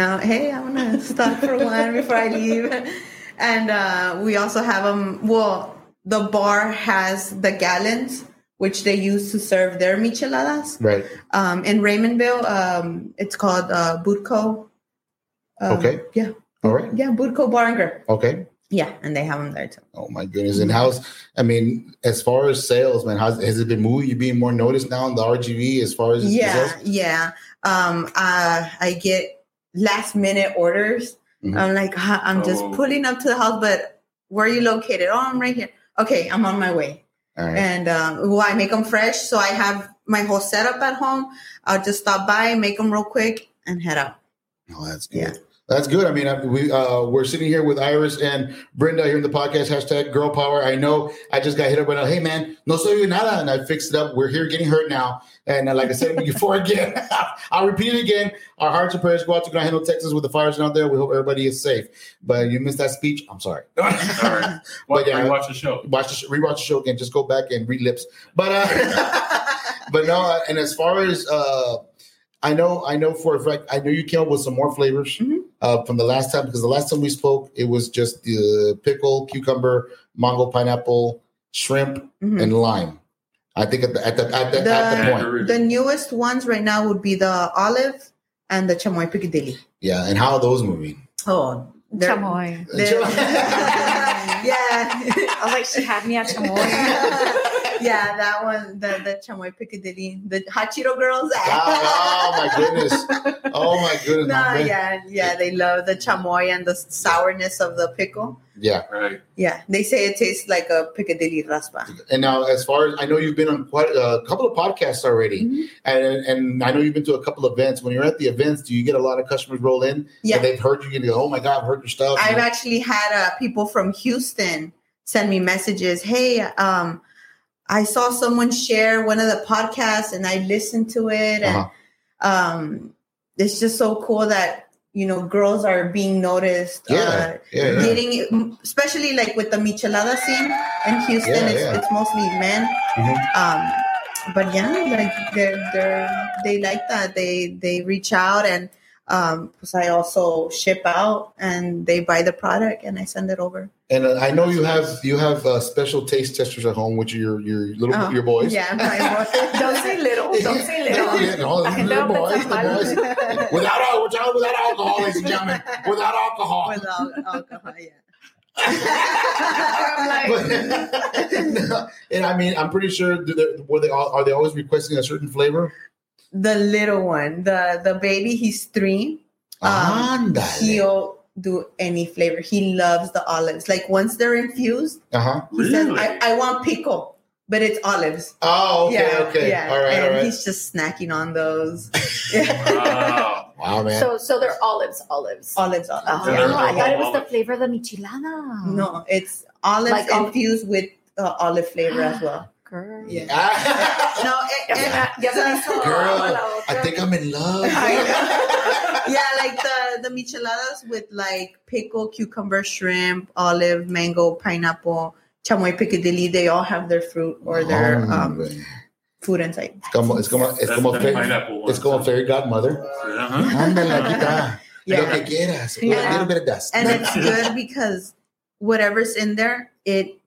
out. Hey, I want to stop for one before I leave. And uh, we also have them. Well, the bar has the gallons which they use to serve their micheladas. Right. Um, in Raymondville, um, it's called uh, Budco. Um, Okay. Yeah. All right. Yeah, Budco Bar and Grill. Okay. Yeah, and they have them there too. Oh my goodness! And how's I mean, as far as sales, man, how's, has it been moving? You being more noticed now in the RGV as far as Yeah, sales? yeah. Um, uh, I get last minute orders. Mhm. I'm like, I'm just Oh. pulling up to the house, but where are you located? Oh, I'm right here. Okay, I'm on my way. All right. And um, well, I make them fresh, so I have my whole setup at home. I'll just stop by, make them real quick, and head out. Oh, that's good. Yeah. That's good. I mean, I- we uh, we're sitting here with Iris and Brenda here in the podcast hashtag Girl Power. I know I just got hit up right now. Hey, man, no soy nada, and I fixed it up. We're here getting hurt now, and uh, like I said before, again, I'll repeat it again. Our hearts and prayers go out to Grand Granada, Texas, with the fires out there. We hope everybody is safe. But you missed that speech. I'm sorry. Sorry. But Watch, yeah. watch the show. Watch the sh- rewatch the show again. Just go back and read lips. But uh, but no. uh, And as far as uh, I know, I know for a fact, I know you came up with some more flavors Mhm. Uh, from the last time because the last time we spoke, it was just the pickle, cucumber, mango, pineapple, shrimp, Mhm. and lime. I think at the at the at the, at the The- point, The newest ones right now would be the olive and the chamoy piccadilly. yeah. And how are those moving? Oh, they're- Chamoy. they're- yeah. I was like, she had me at Chamoy. yeah, that one, the the chamoy piccadilly, the hot Cheeto girls. oh my goodness! Oh my goodness! No, my yeah, yeah, they love the chamoy and the sourness of the pickle. yeah. Right. Yeah, they say it tastes like a piccadilly raspa. And now, as far as I know, you've been on quite a couple of podcasts already, Mhm. and and I know you've been to a couple of events. When you're at the events, do you get a lot of customers roll in? Yeah. and they've heard you and they go, "Oh my god, I've heard your stuff." I've actually had uh, people from Houston send me messages. Hey, um, I saw someone share one of the podcasts and I listened to it, and Uh-huh. um, it's just so cool that you know girls are being noticed. yeah, Uh, yeah, yeah. Getting especially like with the michelada scene in Houston, Yeah, it's, it's mostly men. Mhm. Um, but yeah, like they're they're they like that. They they reach out and um, 'cause I also ship out and they buy the product and I send it over. And I know you have you have uh, special taste testers at home, which are your your little Oh, your boys. Yeah, Don't say little. Don't say little. Yeah, no, little va boys, the boys. Without al- without alcohol, ladies and gentlemen, without alcohol. Without alcohol, I'm But- and I mean, I'm pretty sure do they, were they all, are they always requesting a certain flavor? the little one, the the baby, he's three. Um. He'll do any flavor. He loves the olives. Like once they're infused, Uh huh. he says, I, I want pickle, but it's olives. Oh, okay, yeah, okay. yeah. All right, and all right. he's just snacking on those. Wow. Wow, man. So, so they're olives, olives. olives, olives. Oh, Yeah. I thought it was the flavor of the michelada. No, it's olives Like olive- infused with uh, olive flavor as well. Girl. Yeah. Ah, No, it, Ya se me- ya se Girl, agua I think I'm in love. yeah, like the the micheladas with like pickle, cucumber, shrimp, olive, mango, pineapple, chamoy piccadilly. They all have their fruit or their Oh, um, food inside. Es como, es como, es That's como, the fairy, pineapple one. es como fairy godmother. Uh-huh. Ándale, aquí está. Lo que quieras. A Yeah. little bit of dust. and it's good because whatever's in there, it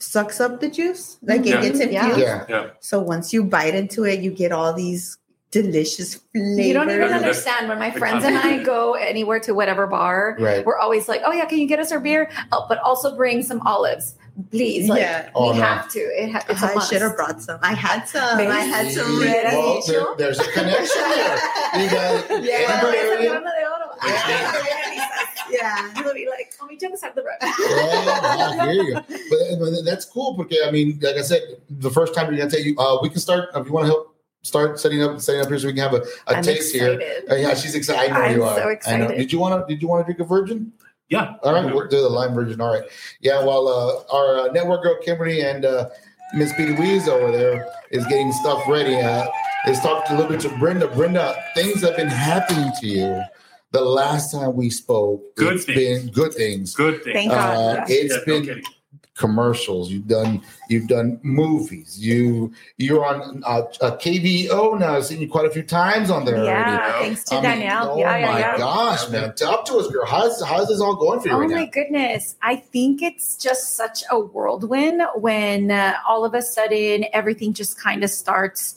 sucks up the juice. Like Yeah. it gets Yeah. infused. yeah. Yeah. So once you bite into it, you get all these delicious flavors. You don't even understand when my friends and I go anywhere to whatever bar. Right. We're always like, "Oh yeah, can you get us our beer? Oh, but also bring some olives, please." Like, yeah. Oh, we no. have to. It ha- it's a I must. should have brought some. I had some. Maybe. I had some Yeah. ready. Well, there, there's a connection there. You got Yeah. Amber Yeah. He'll be like, "Oh, me just have the rest." Yeah, here you go. But, but that's cool because I mean, like I said, the first time we're gonna tell you, uh, we can start if you want to help start setting up setting up here so we can have a, a I'm taste here. Uh, yeah, she's excited. I know I'm you are. so I know. excited. Did you want to? Did you want to drink a virgin? Yeah. All right, we'll do the lime virgin. All right. Yeah. While uh, our uh, network girl Kimberly and uh, Miss P. Louise over there is getting stuff ready, uh, let's talk a little bit to Brenda. Brenda, things have been happening to you. The last time we spoke, Good it's things. been good things. Good things. Thank Uh, God. it's Yeah, been kidding. commercials. You've done you've done movies. You you're on uh, a KVO now. I've seen you quite a few times on there yeah, already. thanks to I mean, Danielle. oh yeah, yeah, my yeah. gosh, man! Talk to us, girl. How's how's this all going for you Oh right my now? goodness. I think it's just such a whirlwind when uh, all of a sudden everything just kind of starts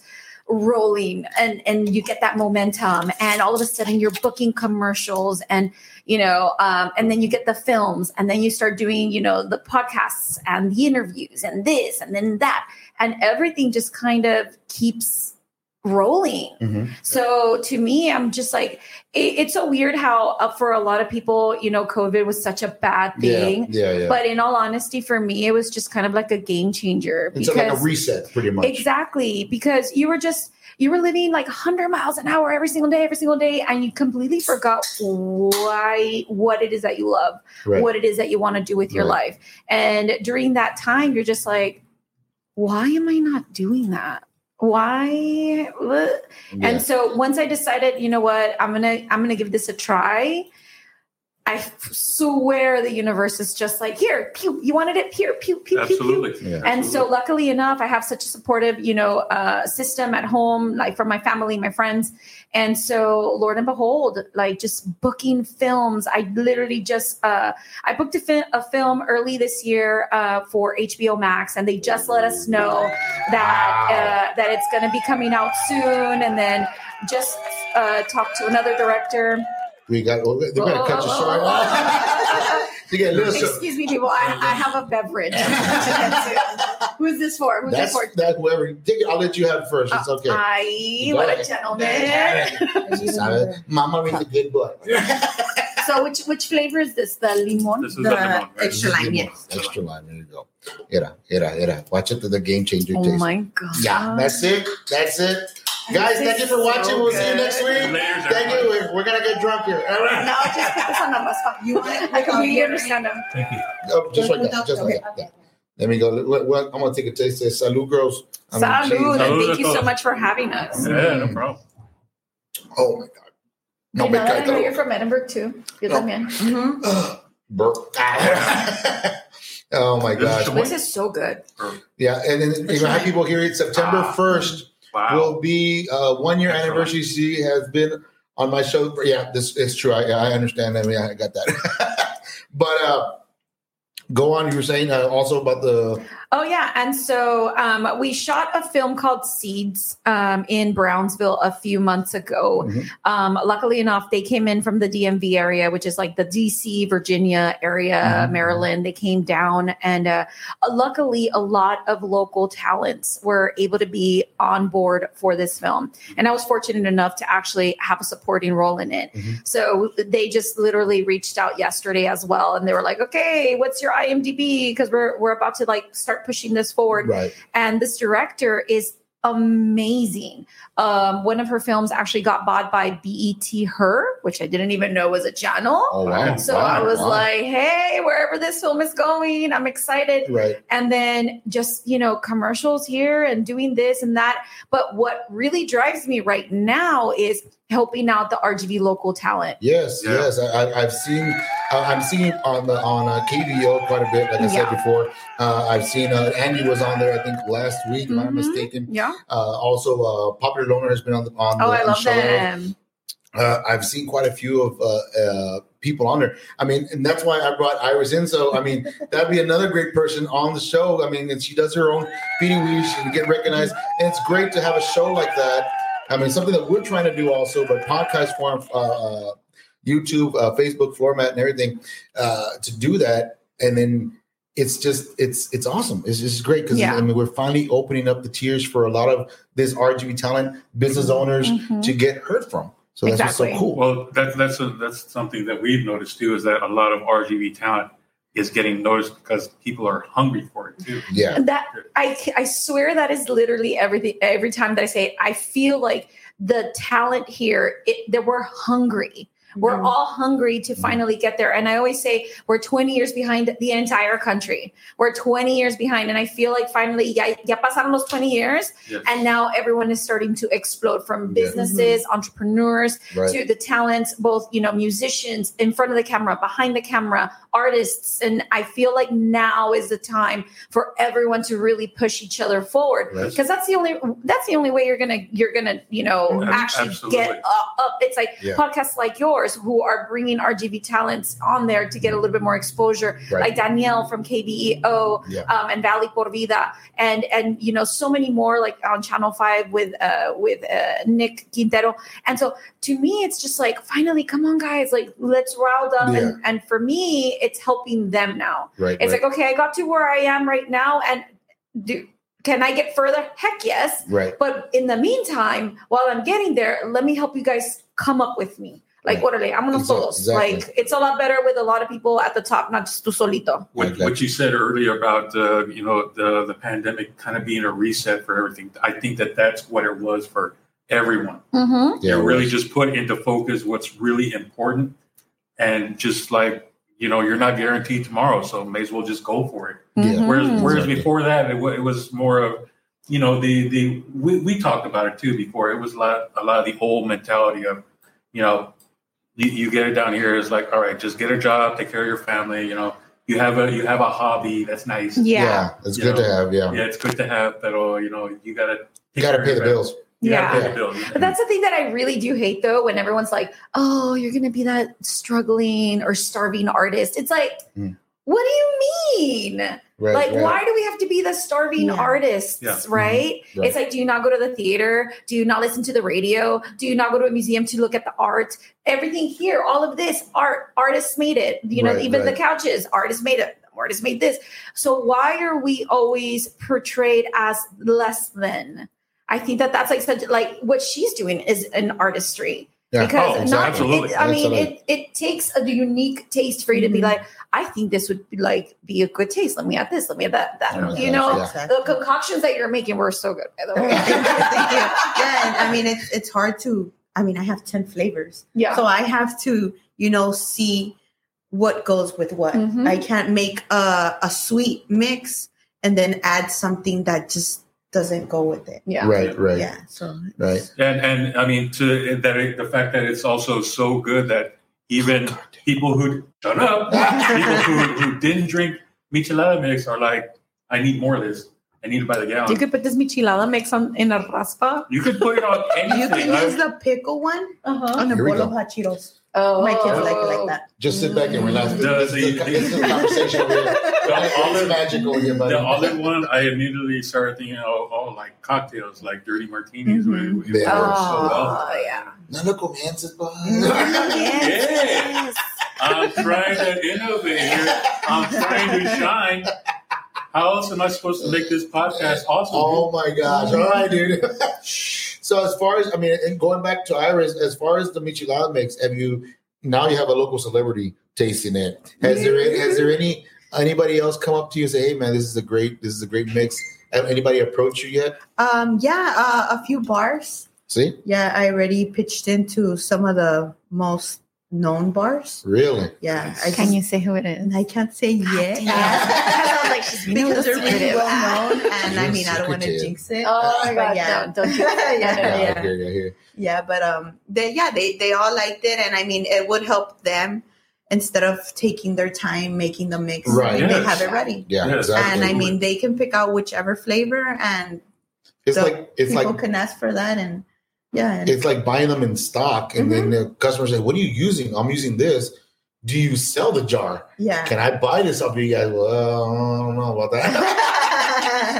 rolling and and you get that momentum and all of a sudden you're booking commercials and you know um, and then you get the films and then you start doing you know the podcasts and the interviews and this and then that. And everything just kind of keeps rolling Mhm. so to me, I'm just like, it, it's so weird how uh, for a lot of people, you know, COVID was such a bad thing. Yeah, yeah, yeah. But in all honesty, for me, it was just kind of like a game changer it's like a reset, pretty much. exactly because you were just you were living like 100 miles an hour every single day, every single day, and you completely forgot why what it is that you love, Right. what it is that you want to do with your Right. life. And during that time, you're just like, why am I not doing that? Why? Yeah. And so once I decided, you know what, I'm gonna I'm gonna give this a try. I f- swear the universe is just like here, pew. You wanted it, pew, pew, pew, pew, pew. Absolutely. Yeah. And so, luckily enough, I have such a supportive, you know, uh, system at home, like from my family, my friends. And so, Lord and behold, like just booking films. I literally just uh, I booked a, fi- a film early this year uh, for HBO Max, and they just let us know that uh, that it's going to be coming out soon. And then just uh, talked to another director. We got. oh, They're gonna cut you oh, short. Oh, oh. you get a little short. Excuse me, people. I, I have a beverage. Who's this for? Who's That's this for? that. Whoever take it, I'll let you have it first. It's uh, okay. I, Go what ahead. a gentleman. Mama reads a good book. So which which flavor is this? The limon? This is The the lemon, right? extra lime, yes. Extra lime. There you go. Era, era, era. Watch it to the game changer Oh taste. my god. Yeah, that's it. That's it. Guys, thank you for watching. We'll see you next week. Thank you. We're, we're, gonna get drunk here. All right. No, just put this on number. You, I completely understand them. Thank you. Oh, just like that. Just like that. Let me go. I'm gonna take a taste. Of Salud, girls. I'm Salud, Salud. Thank you so much for having us. Yeah, no problem. Oh my god. No, I know, I know you're from Edinburg too. Good no. man. Mm-hmm. Burp. oh my gosh. This is so good. Yeah, and then you know, have people here. It's September ah. 1st. Wow. will be uh, one year Excellent. anniversary. She has been on my show. Yeah, this is true. I, I understand. I mean, I got that. but uh, go on. You were saying uh, also about the Oh yeah, and so um, we shot a film called Seeds um, in Brownsville a few months ago. Mhm. Um, luckily enough, they came in from the DMV area, which is like the DC, Virginia area, Mhm. Maryland. They came down, and uh, luckily, a lot of local talents were able to be on board for this film. And I was fortunate enough to actually have a supporting role in it. Mhm. So they just literally reached out yesterday as well, and they were like, "Okay, what's your IMDb? Because we're we're about to like start pushing this forward." right. And this director is amazing. Um, one of her films actually got bought by BET Her, which I didn't even know was a channel. Oh wow. So Wow, I was wow. like, hey, wherever this film is going, I'm excited. right. And then just, you know, commercials here and doing this and that. But what really drives me right now is helping out the RGV local talent. Yes, Yeah. yes. I, I, I've seen. Uh, I'm seeing on the on uh, KVO quite a bit. Like I said before, uh, I've seen uh, Andy was on there. I think last week, if I'm Mhm. mistaken. Yeah. Uh, also, uh, Popular Loner has been on the on Oh, the I on love show. them. Uh, I've seen quite a few of uh, uh, people on there. I mean, and that's why I brought Iris in. So, I mean, that'd be another great person on the show. I mean, and she does her own feeding weeks and get recognized. And it's great to have a show like that. I mean, something that we're trying to do also, but podcast form, uh, uh, YouTube, uh, Facebook format, and everything uh, to do that. And then it's just it's it's awesome. It's just great because Yeah. I mean we're finally opening up the tiers for a lot of this RGV talent business owners Mhm. to get heard from. So that's what's so Exactly. cool. Well, that, that's a, that's something that we've noticed too. Is that a lot of RGV talent is getting noticed because people are hungry for it too. Yeah. that I I swear that is literally everything. Every time that I say it, I feel like the talent here it, that we're hungry. We're Mhm. all hungry to finally get there. And I always say we're 20 years behind the entire country. We're 20 years behind. And I feel like finally, ya, ya pasaron los 20 years. Yes. And now everyone is starting to explode from Yeah. businesses, entrepreneurs, Right. to the talents, both, you know, musicians in front of the camera, behind the camera, artists. And I feel like now is the time for everyone to really push each other forward. Right. Because that's the only that's the only way you're gonna you're gonna you know Ab- actually absolutely. get up, up. It's like Yeah. podcasts like yours who are bringing RGV talents on there to get a little bit more exposure, Right. like Danielle from KVEO Yeah. um, and Valley Por Vida, and and you know so many more like on Channel Five with uh, with uh, Nick Quintero. And so to me, it's just like finally, come on, guys, like let's rile them. And, and for me, it's helping them now. Right. It's right. like okay, I got to where I am right now, and do can I get further? Heck yes. right. But in the meantime, while I'm getting there, let me help you guys come up with me. Like, Right. orale, vámonos Exact- todos. exactly. Like, it's a lot better with a lot of people at the top, not just tu solito. What, Okay. what you said earlier about uh, you know the the pandemic kind of being a reset for everything, I think that that's what it was for everyone. Mm-hmm. Yeah. it really just put into focus what's really important, and just like you know you're not guaranteed tomorrow, so may as well just go for it. Yeah. Whereas, whereas Exactly. before that, it, wa- it was more of, you know, the the we, we talked about it too before. It was a lot a lot of the old mentality of, you know, you, you get it down here is like, all right, just get a job, take care of your family. You know, you have a you have a hobby that's nice. Yeah. It's You good to have. Yeah. Yeah, it's good to have, but oh, you know, you gotta You got to pay the family. bills. You Yeah. pay the bills. But that's the thing that I really do hate though, when everyone's like, oh, you're going to be that struggling or starving artist. It's like, Mm. what do you mean? Right. like, right. why do we have to be the starving Yeah. artists, Yeah. right? Right. It's like, do you not go to the theater? Do you not listen to the radio? Do you not go to a museum to look at the art? Everything here, all of this art, artists made it. You know, Right, even right. the couches, artists made it. Artists made this. So why are we always portrayed as less than? I think that that's like such like what she's doing is an artistry Yeah. because Oh, not, absolutely. it- I mean, it, it takes a unique taste for you to be Mhm. like, I think this would be like be a good taste. Let me add this. Let me add that. That Oh you gosh, know, yeah. the concoctions that you're making were so good. By the way. Thank. Yeah, and I mean it's it's hard to. I mean, I have ten flavors, yeah. so I have to, you know, see what goes with what. Mhm. I can't make a a sweet mix and then add something that just doesn't go with it. yeah. Right. Right. Yeah. So Right. And and I mean to that it, the fact that it's also so good that even people who shut up, people who, who didn't drink michelada mix are like, I need more of this. I need it by the gallon. You You could, could put this michelada mix on in a raspa. You could put it on anything. you can use the pickle one Uh-huh. on a bowl of hot Cheetos. Oh, My kids like it like that. Just sit back and relax. The- This is the- the- this the conversation. over here. the It's magical here, buddy. the olive one, I immediately started thinking, oh, oh like cocktails, like dirty martinis. Mhm. It, it Yeah. works so well. Oh, yeah. No lo comiences, bud. Yes. I'm trying to innovate here. I'm trying to shine. How else am I supposed to make this podcast awesome? Oh my gosh! All right, dude. So as far as I mean, and going back to Iris, as far as the michelada mix, have you now you have a local celebrity tasting it? Has there has there any anybody else come up to you and say, "Hey, man, this is a great this is a great mix"? Have anybody approached you yet? Um, yeah, uh, a few bars. See, Yeah, I already pitched into some of the most known bars. really? Yeah, I Can you say who it is? I can't say yet. Yeah. Like she's being because they're secretive. really well known, and I mean, I don't want to jinx it. Oh my god! yeah. Don't, don't you? Yeah, Yeah, yeah. I hear I hear. Yeah, but um, they yeah they they all liked it, and I mean, it would help them instead of taking their time making the mix. Right. They Yes. have it ready, Yeah, Yes. exactly. and I mean, they can pick out whichever flavor, and it's the like it's people like can ask for that, and yeah, and it's like buying them in stock, and then the customer says, "What are you using? I'm using this." Do you sell the jar? yeah. Can I buy this off you guys? Well, I don't know about that.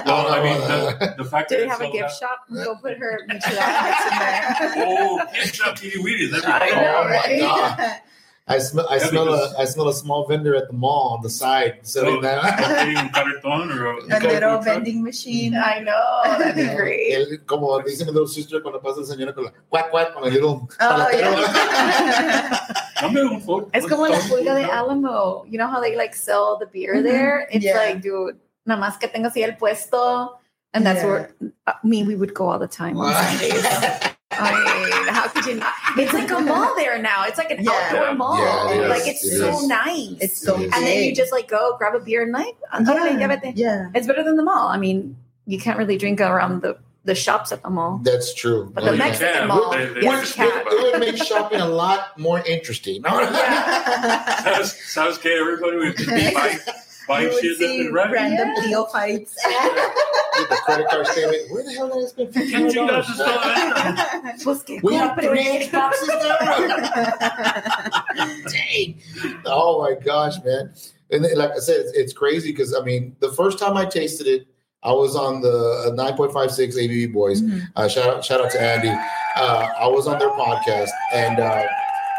Well, I mean, the, the fact Do that they have a gift out- shop? Go put her michelada mix in there. Oh, gift shop TV Wheaties. That'd be I cool. know, oh my god! I smell. I Yeah, smell because- a. I smell a small vendor at the mall on the side selling So, that. getting un cartón or a, a little vending machine. I know that'd be great. El- como dice mi little sister cuando pasa la señora con la cuac cuac con el little Oh, yeah. Dame un fo- It's un como la pulga de. Alamo. You know how they like sell the beer Mhm. there? It's Yeah. like, dude, nada más que tengo así el puesto. And that's Yeah. where, I mean, we would go all the time on Sundays. I mean, how could you not? It's like a mall there now. It's like an Yeah. outdoor mall. Yeah, it like it's It so is. nice. It's so It is. and then you just like go grab a beer and like, "Ándale, yeah. llévate." yeah. it's better than the mall. I mean, you can't really drink around the the shops at the mall. That's true. But Oh, the yeah. Mexican can. mall, They- they yes, Which it, would make shopping a lot more interesting. Sounds, sounds good. Everybody would be buying, buying You would shit see and running. random Theo fights. Get the credit card statement. Where the hell did I spend fifteen Can't you guys dollars? just tell that? Pues que We have three inch boxes now. Dang. Oh my gosh, man. And then, like I said, it's, it's crazy because I mean, the first time I tasted it, I was on the uh, 9.56 ABV Boys. Mhm. Uh, shout out, shout out to Andy. Uh, I was on their podcast and uh,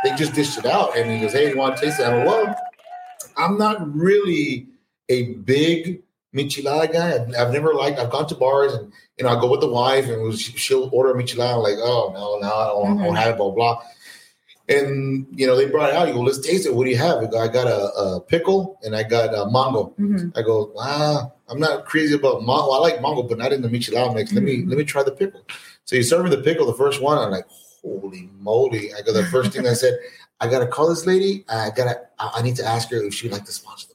they just dished it out. And he goes, "Hey, you want to taste it?" I'm like, "Well, I'm not really a big michelada guy. I've, I've never liked. I've gone to bars and you know I go with the wife and was, she'll order a michelada. I'm like, oh no, no, I don't, I don't have it. Blah blah. And you know they brought it out. You go, let's taste it. What do you have? I go, I got a, a pickle and I got a mango. Mhm. I go, ah, I'm not crazy about mango. I like mango, but not in the michelada mix. Let me Mhm. let me try the pickle. So you serve me the pickle, the first one. I'm like, holy moly! I go, the first thing I said, I gotta call this lady. I gotta, I I need to ask her if she'd like to sponsor.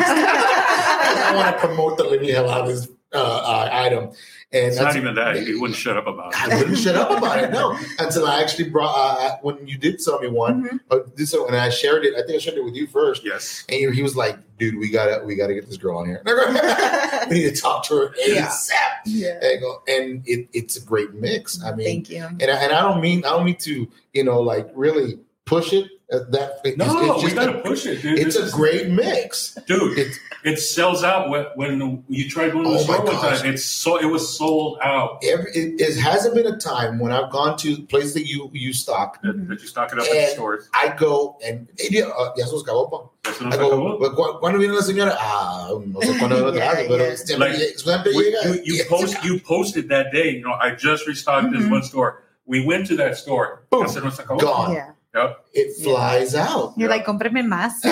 I want to promote the living hell out of this uh, uh, item. And It's not even that. He wouldn't shut up about I it. wouldn't shut up about it. No, until I actually brought uh, when you did sell me one. Mhm. Uh, this and I shared it. I think I shared it with you first. Yes. And he- he was like, "Dude, we gotta, we gotta get this girl on here. we need to talk to her ASAP." yeah. And, go, and it, it's a great mix. I mean, Thank you. and I, and I don't mean I don't mean to you know like really push it. Uh, that it's, No, it's we just gotta a, push it, dude. it's This a is- great mix. dude. It's It sells out when, when you tried going to the Oh my store one gosh. time. It's so it was sold out. every, it, it hasn't been a time when I've gone to places that you you stock. That, that you stock it up at the stores. I go and hey, uh, ya sos cabopa. I go, acabó. "But cu- ¿cuándo viene la señora? Ah, no sé cuándo viene Yeah, otra pero siempre Like, llega- siempre We- llega. you, you post you posted that day. You know, I just restocked this Mhm. one store. We went to that store. Boom. Ya se nos. Gone. Yeah. Yep. It flies out. You're like, cómpreme más.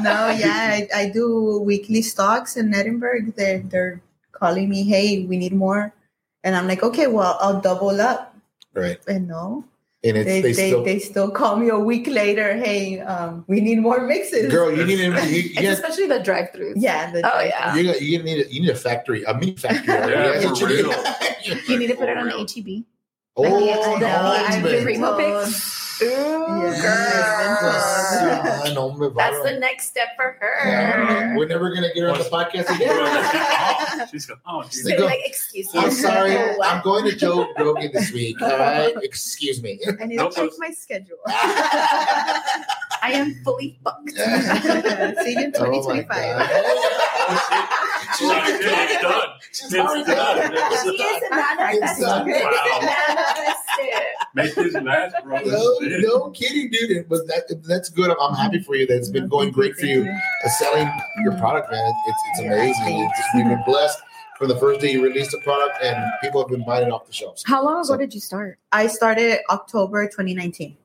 no, yeah, I, I do weekly stocks in Edinburg. They're they're calling me, hey, we need more, and I'm like, okay, well, I'll double up. Right. And no, And it's, they they, they, still, they still call me a week later. Hey, um, we need more mixes. girl, you need to, you, you, It's especially the drive-throughs. Yeah. the- Oh, yeah. you, you need a, you need a factory, a meat factory. Yeah, That's for you need. real. You need to put it on For real. HEB. Oh, Like, no, the- I've the Primo told. Picks. Ooh, Yeah, girl. No me That's the next step for her. Yeah, We're never gonna get her on the podcast again. She's going, oh, She's geez. like, excuse me. I'm sorry. I'm going to Joe Rogan this week. All right. Excuse me. I need Nope. to check my schedule. I am fully fucked. See you in Oh my 2025. God. She's already it's done. She's It's already done. done. She is a manifested. Wow. Make this last, bro. No, no kidding, dude. It was that. That's good. I'm, I'm happy for you. That it's been going great for you. Uh, selling your product, man. It's it's amazing. thanks. It's, you've been blessed from the first day you released the product, and people have been buying it off the shelves. How long ago So- did you start? I started October 2019.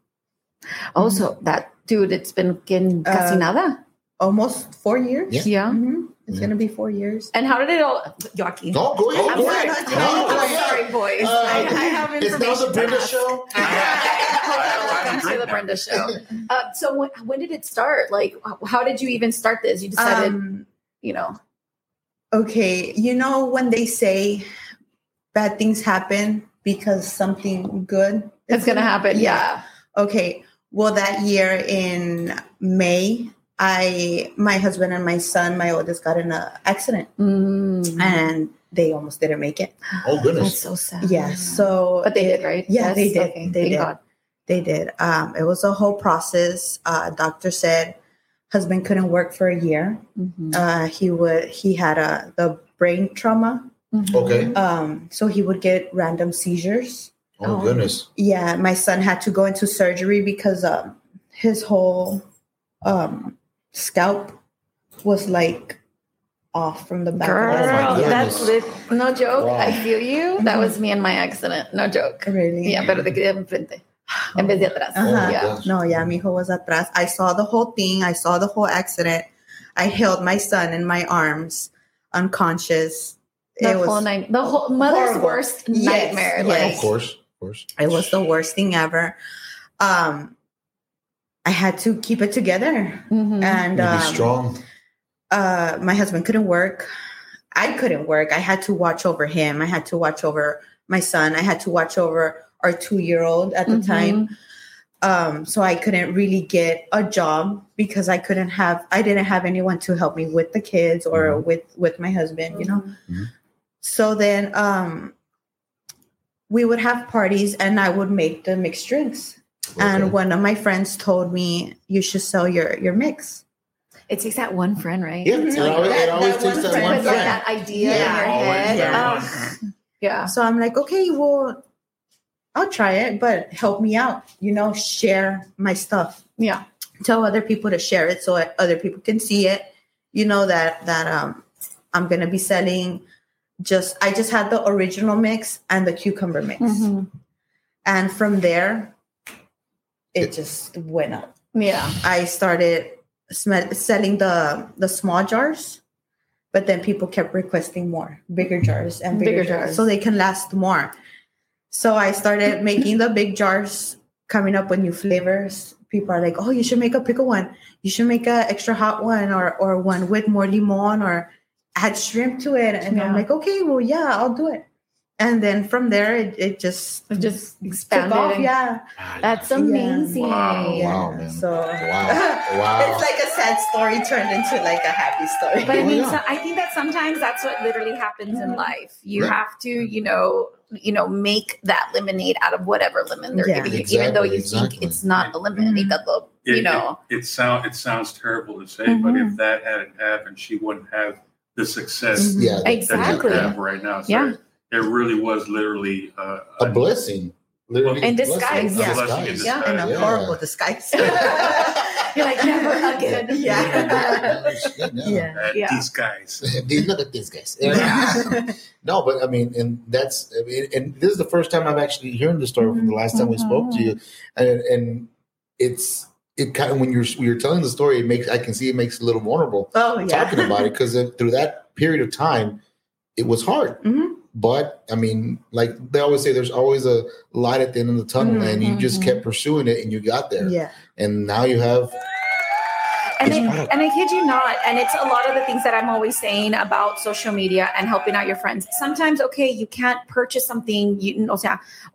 Also, that dude, it's been getting casi Uh, nada. Almost four years. Yeah. Yeah. Mhm. It's Yeah. gonna be four years. And how did it all? Joaquin. No, go ahead. I'm go sorry. ahead. No, No, no, go I'm ahead. sorry, boys. Uh, I, I have It's not the Brenda ask. show. Welcome to the Brenda show. Uh, so when, when did it start? Like, how did you even start this? You decided, Um, you know, okay, you know when they say bad things happen because something good is it's gonna happen. Yeah. Okay. Well, that year in May, I, my husband and my son, my oldest, got in an accident, Mm. and they almost didn't make it. Oh That's goodness. so sad. Yeah. So, but they did, right? Yeah, they did. Okay, They thank did. God. They did. Um, it was a whole process. Uh, doctor said husband couldn't work for a year. Mhm. Uh, he would. He had a the brain trauma. Mhm. Okay. Um, so he would get random seizures. Oh Oh. goodness. Yeah, my son had to go into surgery because um, his whole um, scalp was like off from the back. of Girl, my head. that's lit. no joke. Wow. I feel you. That Mhm. was me and my accident. No joke. Really? Yeah, pero te quedé enfrente. En vez de atrás. Oh Uh-huh. Yeah. gosh. No, yeah, mi hijo was atrás. I saw the whole thing. I saw the whole accident. I held my son in my arms, unconscious, The it was whole night, the whole mother's horrible. worst Yes, nightmare. yes. Like, of course, of course. it was the worst thing ever. Um, I had to keep it together, mhm. and You be um, strong. uh, my husband couldn't work. I couldn't work. I had to watch over him. I had to watch over my son. I had to watch over our two year old at the Mhm. time. Um, so I couldn't really get a job because I couldn't have. I didn't have anyone to help me with the kids or Mhm. with with my husband. You know. Mhm. So then, um, we would have parties, and I would make the mixed drinks. Okay. And one of my friends told me you should sell your your mix. It takes that one friend, right? Yeah, Mhm. it always, it always that takes one that friend one Put like that idea Yeah. in your head. that Oh, one. yeah. So I'm like, okay, well, I'll try it, but help me out. You know, share my stuff. Yeah. Tell other people to share it so other people can see it. You know that that um I'm gonna be selling just I just had the original mix and the cucumber mix. Mhm. And from there it just went up. Yeah. I started sm- selling the the small jars, but then people kept requesting more, bigger jars and bigger, Bigger jars, jars. so they can last more. So I started making the big jars, coming up with new flavors. People are like, "Oh, you should make a pickle one. You should make a extra hot one, or or one with more limon, or add shrimp to it." And I'm like, "Okay, well, yeah, I'll do it." And then from there, it, it just It just took expanded. off. Yeah. That's Yeah. amazing. Wow. Wow, man. So Wow. Wow. it's like a sad story turned into like a happy story. But I Oh, mean, yeah. so I think that sometimes that's what literally happens in life. You Right. have to, you know, you know, make that lemonade out of whatever lemon they're Yeah. giving you, even though you Exactly, think it's not a lemonade. That the It, you know, it, it sound it sounds terrible to say, but Mhm. if that hadn't happened, she wouldn't have the success Mhm. yeah, that- that Exactly. you have right now. So Yeah. It, it really was literally uh, a blessing. Literally, In disguise. A Yeah. Blessing in disguise. Yeah. in a Yeah. horrible disguise. you're like never again. Yeah. yeah. at Yeah. these guys. Dude, Look at these guys. no, but I mean, and that's, I mean, and this is the first time I'm actually hearing the story from the last time we spoke to you, and and it's it kind of when you're when you're telling the story, it makes I can see it makes it a little vulnerable Oh yeah. talking about it because through that period of time, it was hard. Mhm. But I mean, like they always say, there's always a light at the end of the tunnel, Mhm, and you just mhm. kept pursuing it, and you got there. Yeah. And now you have And I, and I kid you not, and it's a lot of the things that I'm always saying about social media and helping out your friends. Sometimes, okay, you can't purchase something, you know,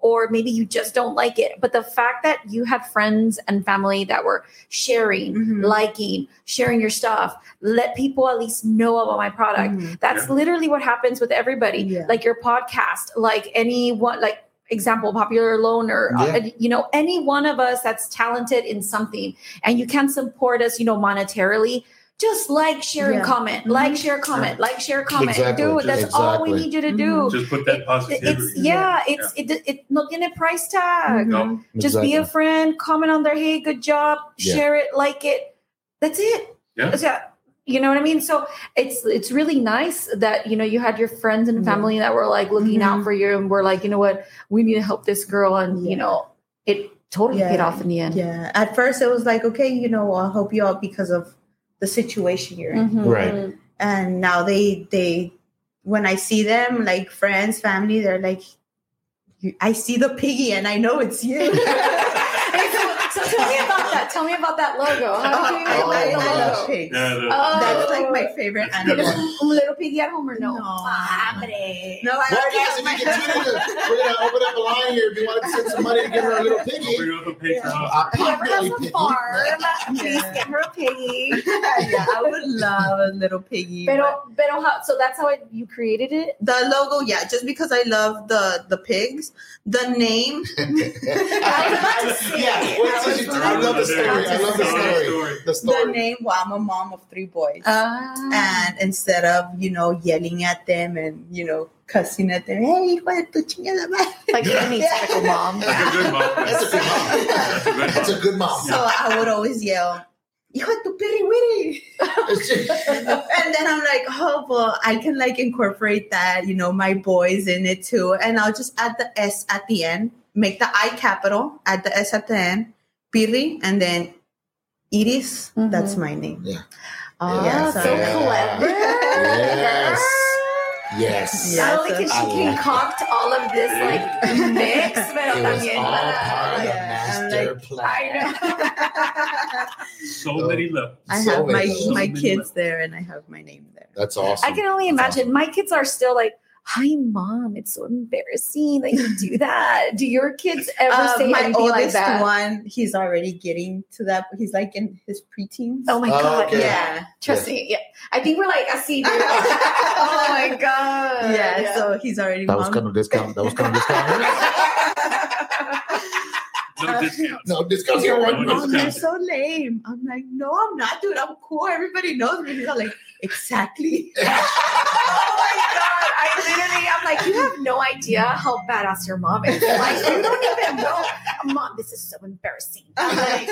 or maybe you just don't like it. But the fact that you have friends and family that were sharing, Mhm. liking, sharing your stuff, let people at least know about my product. Mhm. That's literally what happens with everybody. Yeah. Like your podcast, like anyone, like example, popular loner, Yeah. uh, you know, any one of us that's talented in something and you can support us, you know, monetarily. Just like, share, and Yeah. comment, Mhm. like, share, comment, like, share, comment. Exactly. Dude, that's all we need you to Mhm. do. Just put that It- positivity. it's yeah, it's it, it, no tiene price tag. Mhm. No. Just be a friend, comment on their hey, good job, Yeah. share it, like it. That's it. Yeah. That's it. You know what I mean? So it's it's really nice that you know you had your friends and Yeah. family that were like looking out Mhm. for you and were like, you know what, we need to help this girl, and Yeah. you know it totally Yeah. paid off in the end. Yeah. At first, it was like, okay, you know, I'll help you out because of the situation you're in. Mhm. Right. And now they they when I see them, like friends, family, they're like, I see the piggy and I know it's you. Hey, so, so tell me about that. Tell me about that logo. How did you I, get I, the love logo? pigs. Yeah, the- Oh. That's like my favorite animal. Un little piggy at home or no? No. Ah, hombre. No, I Well, already guys, have if my you continue to, we're gonna open up a line here. If you want to send some money to give her a little piggy, Bring up a picture. a If you ever have a piggy. farm, please get her a piggy. yeah, I would love a little piggy. but- Pero, pero how, so that's how it, you created it? the logo, yeah, just because I love the the pigs. The name, yeah, wait, so you- I love the story. I love the story. The the story. name. Well, I'm a mom of three boys, Ah. and instead of you know yelling at them and you know cussing at them, hey, hijo de tu chingada madre. like any typical mom. That's a good mom. That's a good mom. That's a good mom. good mom. So I would always yell, hijo de tu piri wiri. and then I'm like, oh, well, I can like incorporate that, you know, my boys in it too. And I'll just add the S at the end, make the I capital, add the S at the end, Piri, and then Iris. That's my name. Yeah. Ah, Yeah, so so- clever. Yes. Yes. Yeah. Not only can she like concoct all of this like mix, pero It was all part of the Yeah, master like, plan. I know. So Oh. many levels. I So have my levels. my So many kids levels. there, and I have my name there. That's awesome. I can only imagine. My kids are still like, "Hi, mom. It's so embarrassing that you do that." Do your kids ever Uh, say my anything like oldest that? one, he's already getting to that. He's like in his preteens. Oh my Oh, god! okay. yeah, Trust me. Yeah, I think we're like así. dude. oh my god! yeah, So he's already. that was kind of discount. That was kind of discount. No Uh, discounts. no discount. They're like, No Mom, you're so lame. I'm like, no, I'm not, dude. I'm cool. Everybody knows me. He's all like, exactly. oh my god! I literally, I'm like, you have no idea how badass your mom is. Like, you don't even know, mom. This is so embarrassing. I'm like,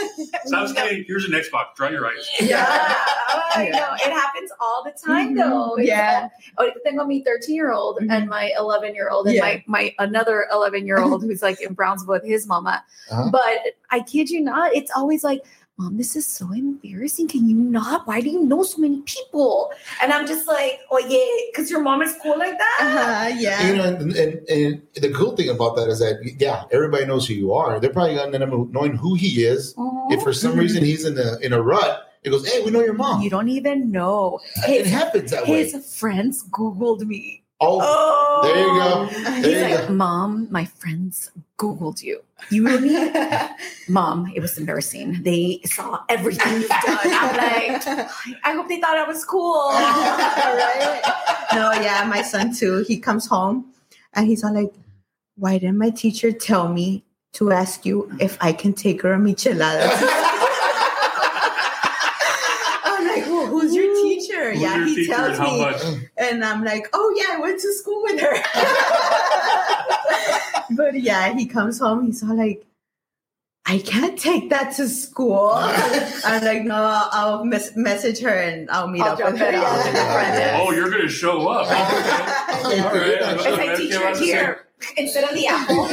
Sounds no. good. Here's an Xbox. Dry your eyes. Yeah, I Yeah. know. It happens all the time, Mhm. though. It's Yeah. all- Oh, tengo mi 13 year old Mhm. and my 11 year old and Yeah. my, my another 11 year old who's like in Brownsville with his mama. Uh-huh. But I kid you not, it's always like, Mom, this is so embarrassing. Can you not? Why do you know so many people? And I'm just like, oh yeah, because your mom is cool like that. Uh-huh, yeah. You know, and, and, and the cool thing about that is that yeah, everybody knows who you are. They're probably gonna end up knowing who he is. Oh, If for some reason he's in a in a rut, it goes, "Hey, we know your mom." you don't even know. it happens that his way. friends Googled me. Oh, Oh, there you go. Oh. He's There you like, go. Mom, my friends Googled you. You know me? Mom, it was embarrassing. They saw everything you've done. I'm like, I hope they thought I was cool. right? No, yeah, my son too. He comes home and he's all like, Why didn't my teacher tell me to ask you if I can take her a michelada? I'm like, well, who's your teacher? Who's yeah, your he teacher and tells how me. much? And I'm like, oh yeah, I went to school with her. but yeah, he comes home, he's all like, I can't take that to school. I'm like, no, I'll mes- message her and I'll meet I'll up with her. it off in the front desk. Oh, you're gonna show up. Okay. Yeah, All right. yeah, It's Yeah, like yeah, teacher yeah, here instead of the apple.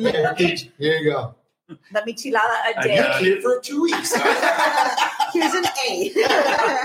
yeah, here you go. the michelada a I day. I got Clear for two weeks. Here's an A.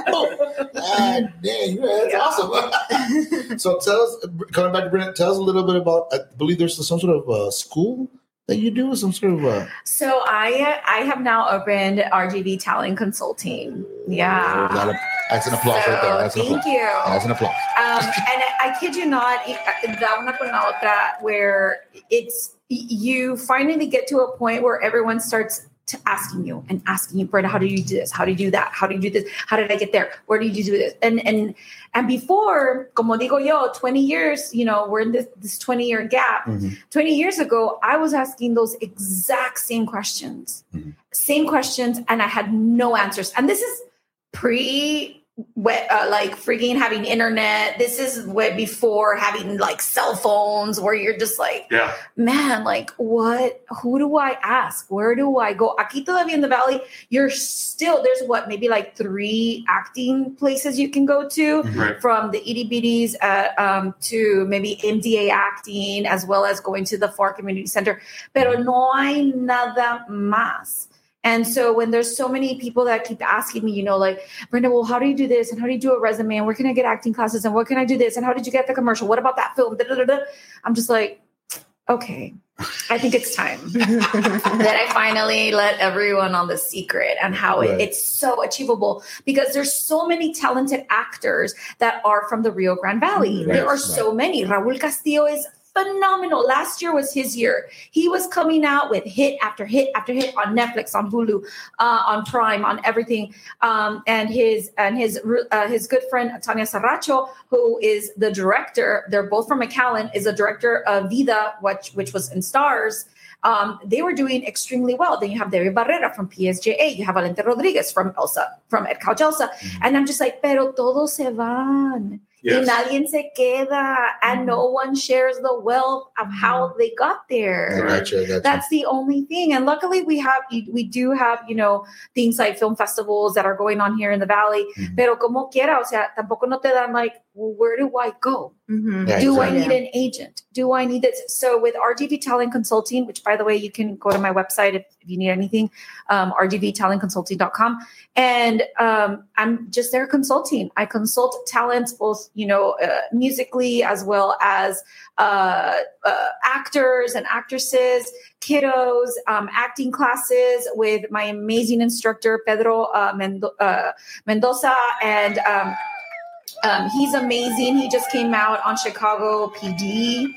Ah, dang, that's Yeah. awesome. so tell us, coming back to Brennan, tell us a little bit about. I believe there's some sort of uh, school that you do, some sort of. Uh, So I I have now opened RGV Talent Consulting. Yeah. that- that's an applause right there. That's an thank applause. you. That's an applause. Um, and I, I kid you not, y- da una con la otra, where it's you finally get to a point where everyone starts to asking you and asking you, Brenda, how do you do this? How do you do that? How do you do this? How did I get there? Where did you do this? And and and before, como digo yo, 20 years, you know, we're in this, this 20 year gap. Mhm. 20 years ago, I was asking those exact same questions, Mhm. same questions, and I had no answers. And this is pre what uh, like freaking having internet this is way before having like cell phones where you're just like Yeah. man like what who do i ask where do i go aquí todavía in the valley you're still there's what maybe like three acting places you can go to Right. from the itty bitties uh, um, to maybe MDA acting, as well as going to the Pharr Community Center. Pero no hay nada más. And so when there's so many people that keep asking me, you know, like, Brenda, well, how do you do this? And how do you do a resume? And where can I get acting classes? And what can I do this? And how did you get the commercial? What about that film? Da, da, da. I'm just like, okay, I think it's time that I finally let everyone on the secret and how it, it's so achievable because there's so many talented actors that are from the Rio Grande Valley. Mm-hmm. Right, there are right. so many. Raul Castillo is phenomenal. Last year was his year. He was coming out with hit after hit after hit on Netflix, on Hulu, uh, on Prime, on everything. Um, and his and his uh, his good friend Tanya Saracho, who is the director, they're both from McAllen, is a director of Vida, which which was in Starz. Um, they were doing extremely well. Then you have David Barrera from PSJA. You have Valente Rodriguez from Elsa, from Edcouch Elsa. And I'm just like, pero todos se van. Yes. Y nadie se queda. And no one shares the wealth of how they got there. gotcha, gotcha. That's the only thing. And luckily we have we do have, you know, things like film festivals that are going on here in the valley. Mhm. Pero como quiera, o sea, tampoco no te dan like, well, where do I go? Mhm. Yeah, do I need an agent? Do I need this? So with RGV Talent Consulting, which by the way, you can go to my website if, if you need anything, um, rgvtalentconsulting.com. And um, I'm just there consulting. I consult talents both, you know, uh, musically as well as uh, uh, actors and actresses, kiddos, um, acting classes with my amazing instructor, Pedro uh, Mendo- uh, Mendoza. And um, um, he's amazing. He just came out on Chicago PD.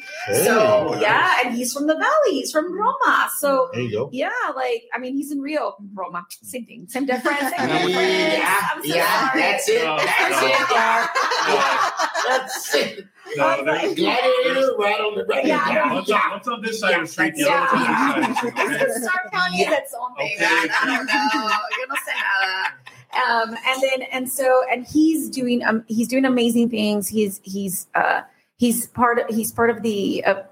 So Hey. yeah, and he's from the Valley. He's from Roma. So there you go. yeah, like I mean, he's in Rio, Roma. Same thing, same difference. Same Yeah, difference. I'm so yeah, that's it. No, That's no. it, y'all. That's it. No, that- Gladiator right on the right. Yeah, Yeah, Once, yeah. once on this side of the street, the Yeah. other one's on this side of the street. Starr County Yeah. is its own thing. Okay. I don't know. Yo no sé nada. Um, and then and so and he's doing um he's doing amazing things. He's he's uh he's part of he's part of the uh,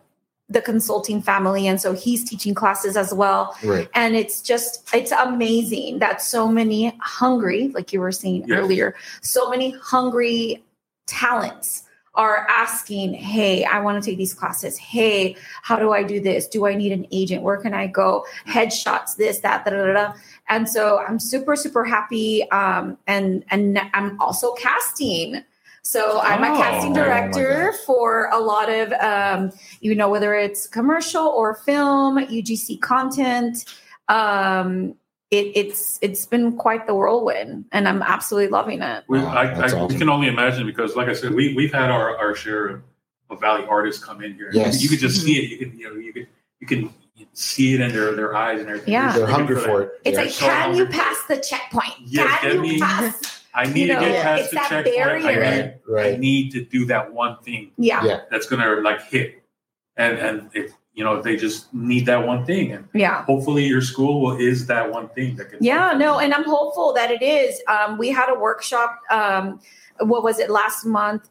the consulting family, and so he's teaching classes as well. Right. And it's just it's amazing that so many hungry, like you were saying Yes. earlier, so many hungry talents are asking, Hey, I want to take these classes. Hey, how do I do this? Do I need an agent? Where can I go? Headshots, this, that, da, da, da. And so I'm super, super happy. Um, and and I'm also casting. So I'm a Oh, casting oh director gosh. for a lot of um, you know, whether it's commercial or film, UGC content. Um, it, it's it's been quite the whirlwind, and I'm absolutely loving it. We, Wow, I, I awesome. can only imagine because, like I said, we we've had our, our share of, of Valley artists come in here. Yes. You could just see it. Mm-hmm. You can you know you could you can see it in their, their eyes and everything. Yeah. They're hungry for it. It's Yeah. like, so can hungry. you pass the checkpoint? Yes, can you me- pass? I need You to get past the that checkpoint. I barrier. need, I need to do that one thing Yeah, Yeah. that's gonna like hit, and and if you know they just need that one thing, and yeah. hopefully your school will is that one thing that can. Yeah, no, and I'm hopeful that it is. Um, we had a workshop. Um, what was it last month?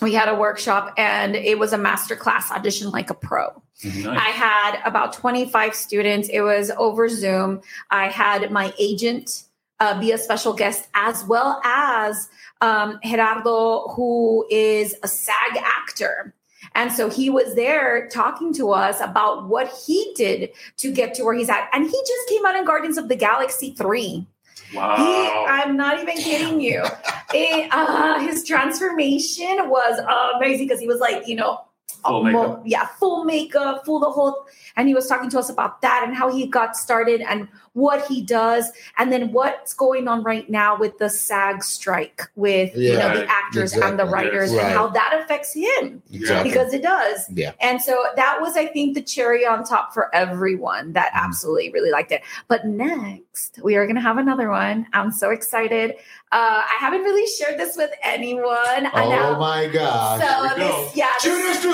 We had a workshop, and it was a master class audition like a pro. Nice. I had about 25 students. It was over Zoom. I had my agent uh, be a special guest, as well as um, Gerardo, who is a SAG actor. And so he was there talking to us about what he did to get to where he's at. And he just came out in Guardians of the Galaxy 3. Wow. He, I'm not even kidding you. It, uh, his transformation was amazing because he was like, you know, Full mo- yeah, full makeup, full the whole. And he was talking to us about that and how he got started and what he does, and then what's going on right now with the SAG strike with you know the actors and the exactly. writers Right. and how that affects him Exactly. because it does. Yeah. And so that was, I think, the cherry on top for everyone that Mm-hmm. absolutely really liked it. But next, we are going to have another one. I'm so excited. Uh, I haven't really shared this with anyone. Oh know. my god! So Here we go. this, yeah. Judas go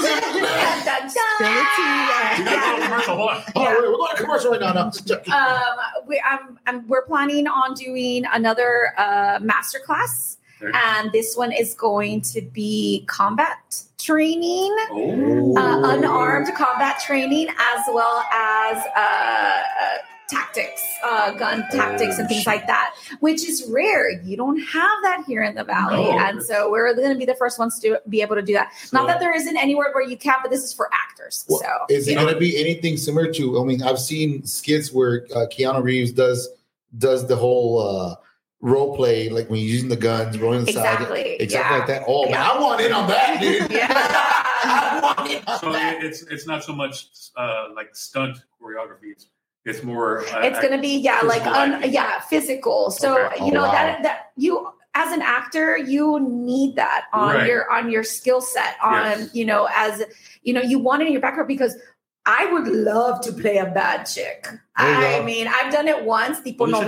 to commercial. Hold on. Oh, wait, we're going to commercial right now. No, just joking. um, we, I'm, I'm, we're planning on doing another uh, master class, and this one is going to be combat training. Oh. uh, unarmed combat training as well as uh, uh, tactics, uh, gun tactics, and things like that, which is rare. You don't have that here in the valley, No. and so we're going to be the first ones to be able to do that. Not that there isn't anywhere where you can, but this is for actors. Well, so Is it going to be anything similar to? I mean, I've seen skits where uh, Keanu Reeves does does the whole uh, role play, like when he's using the guns, rolling the side, exactly, exactly yeah. like that. Oh man, I want in on that, dude. Yeah. I want in on So that. it's it's not so much uh, like stunt choreography. It's it's more. Uh, it's going to be yeah like Physical un, yeah physical so Okay. Oh, you know wow. that that you as an actor you need that on Right. your on your skill set on Yes. you know as you know you want it in your background because I would love to play a bad chick. I go. mean, I've done it once, tipo You should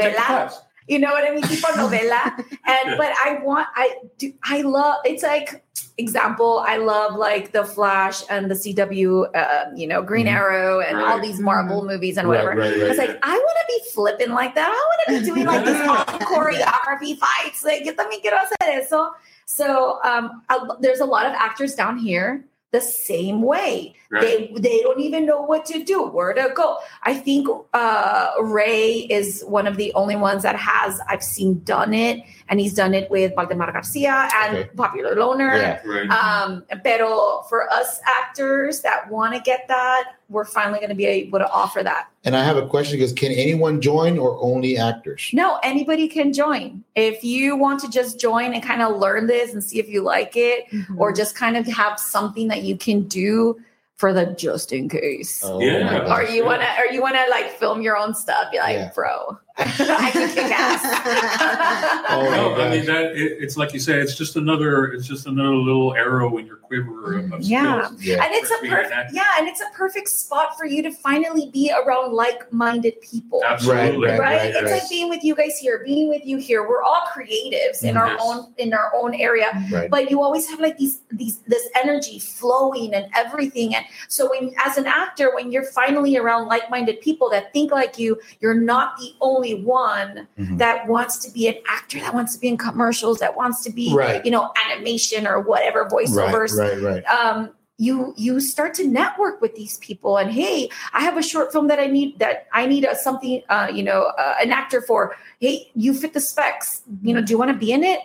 take the novela. class. You know what I mean? Tipo novela. And but I want I do I love it's like example, I love like the Flash and the CW uh, you know, Green Mhm. Arrow and all these Marvel movies and Right, whatever. right, right. It's like I want to be flipping like that. I want to be doing like this awesome choreography fights. Like, let me get hacer eso. So, um, a- there's a lot of actors down here the same way. Right. They they don't even know what to do, where to go. I think uh, Ray is one of the only ones that has I've seen done it, and he's done it with Valdemar Garcia and Okay. Popular Loner. Yeah. Right. Um, pero for us actors that want to get that, we're finally going to be able to offer that. And I have a question because can anyone join or only actors? No, anybody can join. If you want to just join and kind of learn this and see if you like it, Mhm. or just kind of have something that you can do for the just in case. Oh, Yeah. Or gosh. you wanna, or you wanna like film your own stuff. You're like, Yeah. bro, I can kick ass. Oh, no, I mean that it, it's like you say, it's just another, it's just another little arrow in your quiver of, of Yeah. skills. Yeah. and it's a For being an perfect, yeah, and it's a perfect spot for you to finally be around like-minded people. Absolutely. Right, right, right, it's right. like being with you guys here being with you here we're all creatives in our Yes. own in our own area Right. but you always have like these these this energy flowing and everything and so when as an actor when you're finally around like-minded people that think like you you're not the only one Mhm. that wants to be an actor that wants to be in commercials that wants to be Right. you know animation or whatever Right, voiceovers. Right, right. um, you you start to network with these people and hey i have a short film that i need that i need a something uh, you know uh, an actor for. Hey you fit the specs. You know do you want to be in it?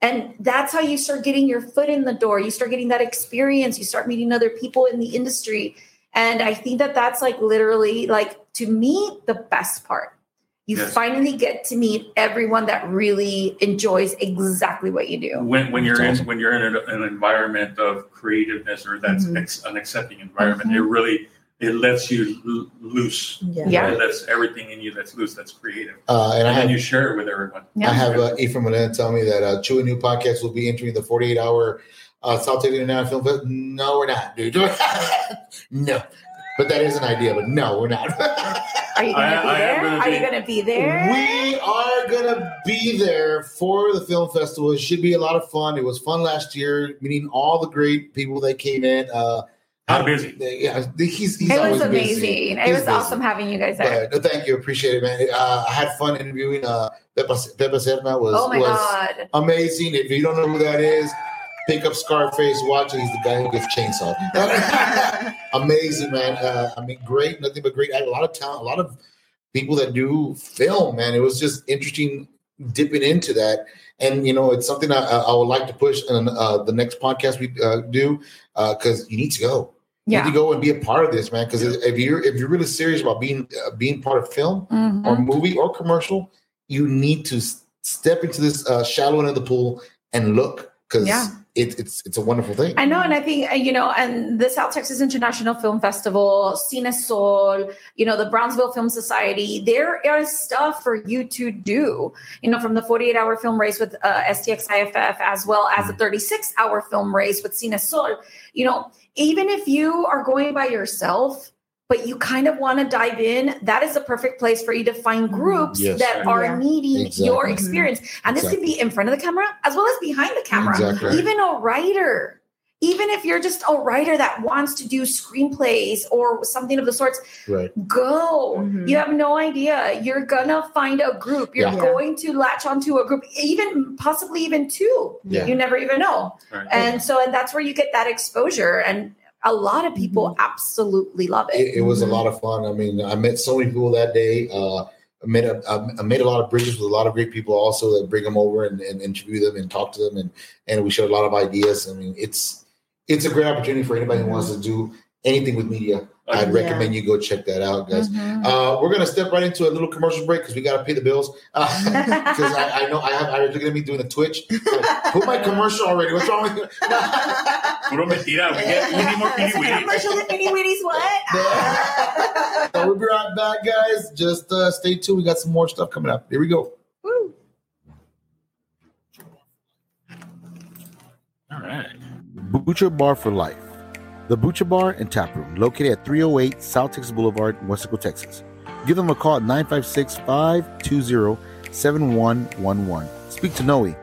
And that's how you start getting your foot in the door. You start getting that experience. You start meeting other people in the industry. And i think that that's like literally like to me the best part you Yes. finally get to meet everyone that really enjoys exactly what you do When, when you're That's in when you're in an, an environment of creativeness or that's Mhm. ex, an accepting environment, Mhm. it really it lets you l- loose. Yeah. Yeah. It lets everything in you that's loose, that's creative, Uh, and I and have then you share it with everyone. Yeah. I have uh, Ephraim Molina tell me that uh, Chew and Ew Podcast will be entering the 48 hour uh, South Texas International Film Fest. No, we're not, dude. no. But that is an idea, but no, we're not. Are you going to be I am there? gonna Are you going to be there? we are going to be there for the film festival. It should be a lot of fun. It was fun last year, meeting all the great people that came in. Uh, How busy? Yeah, he's, he's it always was busy. amazing. It He's was busy. awesome having you guys there. But, no, thank you. Appreciate it, man. Uh, I had fun interviewing uh, Pepe, Pepe Serna was, oh my was god! amazing. If you don't know who that is, pick up Scarface, watch it. He's the guy who gets chainsaw. amazing, man. Uh, I mean, great, nothing but great. A lot of talent, a lot of people that do film, man. It was just interesting dipping into that. And, you know, it's something I, I would like to push in uh, the next podcast we uh, do because you need to go. You Yeah. need to go and be a part of this, man. Because if you're if you're really serious about being uh, being part of film, Mhm. or movie or commercial, you need to step into this uh, shallow end of the pool and look because Yeah. It, it's it's a wonderful thing. I know, and I think uh, you know, and the South Texas International Film Festival, Cine Sol, you know, the Brownsville Film Society. There is stuff for you to do. You know, from the 48-hour film race with uh, STX IFF, as well as the 36-hour film race with Cine Sol. You know, even if you are going by yourself. But you kind of want to dive in. That is the perfect place for you to find groups Yes. that are Yeah. needing Exactly. your experience. And this can be in front of the camera as well as behind the camera Exactly. even a writer even if you're just a writer that wants to do screenplays or something of the sorts Right. go Mhm. you have no idea you're gonna find a group you're Yeah. going to latch onto a group even possibly even two Yeah. you never even know Right. and so and that's where you get that exposure and a lot of people absolutely love it It, it was a lot of fun. I mean, I met so many people that day. Uh, I met a, I made a lot of bridges with a lot of great people also that bring them over and, and interview them and talk to them and and we shared a lot of ideas. I mean, it's it's a great opportunity for anybody who wants to do anything with media. I'd Yeah. recommend you go check that out, guys. Mhm. Uh, we're gonna step right into a little commercial break because we got to pay the bills. Because I, I know I have. I was looking at me doing the Twitch. Like, Put my commercial already. What's wrong with you? Puro mentira. We, get, we need more It's a commercial that Mini Witties what? so we'll be right back, guys. Just uh, stay tuned. We got some more stuff coming up. Here we go. Woo. All right. Butcher Bar for Life. The Butcher Bar and Tap Room, located at 308 South Texas Boulevard, Weslaco, Texas. Give them a call at 956 520 7111. Speak to Noe.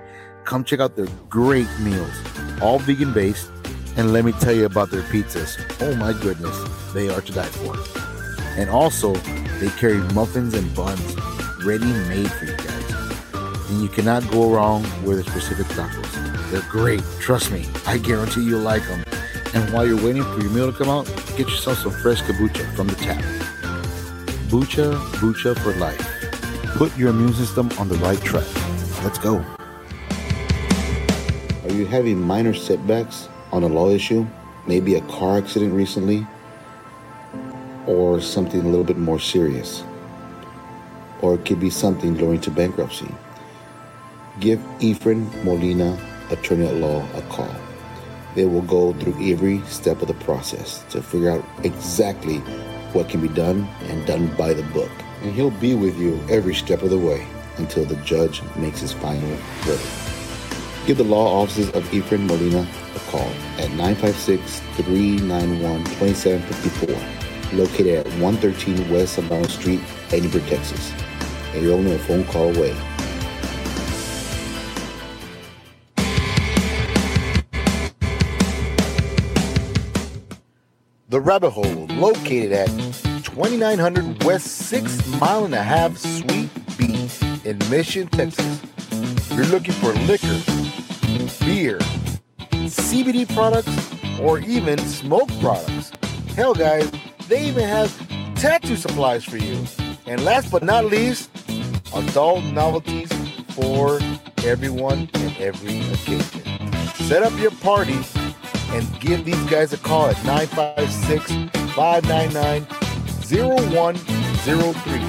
Come check out their great meals, all vegan based. And let me tell you about their pizzas. Oh my goodness, they are to die for. And also, they carry muffins and buns ready made for you guys. And you cannot go wrong with their specific tacos. They're great. Trust me. I guarantee you'll like them. And while you're waiting for your meal to come out, get yourself some fresh kombucha from the tap. Bucha, Bucha for life. Put your immune system on the right track. Let's go. Are you having minor setbacks on a law issue? Maybe a car accident recently? Or something a little bit more serious? Or it could be something going to bankruptcy. Give Ephraim Molina, attorney at law, a call. They will go through every step of the process to figure out exactly what can be done and done by the book. And he'll be with you every step of the way until the judge makes his final verdict. Give the law offices of Ephraim Molina a call at 956 391 2754, located at 113 West Sambano Street, Edinburg, Texas. And you're only a phone call away. The Rabbit Hole, located at 2900 West 6 Mile and a Half Suite B in Mission, Texas. You're looking for liquor, beer, CBD products, or even smoke products. Hell, guys, they even have tattoo supplies for you. And last but not least, adult novelties for everyone and every occasion. Set up your party and give these guys a call at 956 599 0103.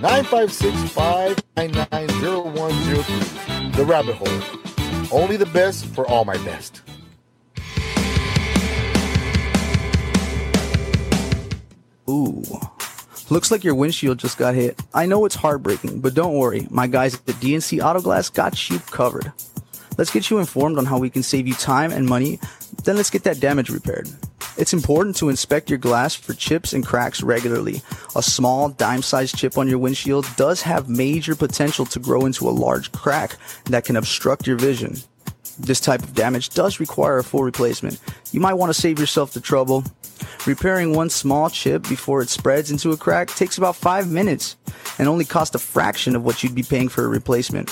956 599 0103. The Rabbit Hole. Only the best for all my best. Ooh. Looks like your windshield just got hit. I know it's heartbreaking, but don't worry. My guys at the DNC Autoglass got you covered. Let's get you informed on how we can save you time and money. Then let's get that damage repaired. It's important to inspect your glass for chips and cracks regularly. A small dime sized chip on your windshield does have major potential to grow into a large crack that can obstruct your vision. This type of damage does require a full replacement. You might want to save yourself the trouble. Repairing one small chip before it spreads into a crack takes about five minutes and only costs a fraction of what you'd be paying for a replacement.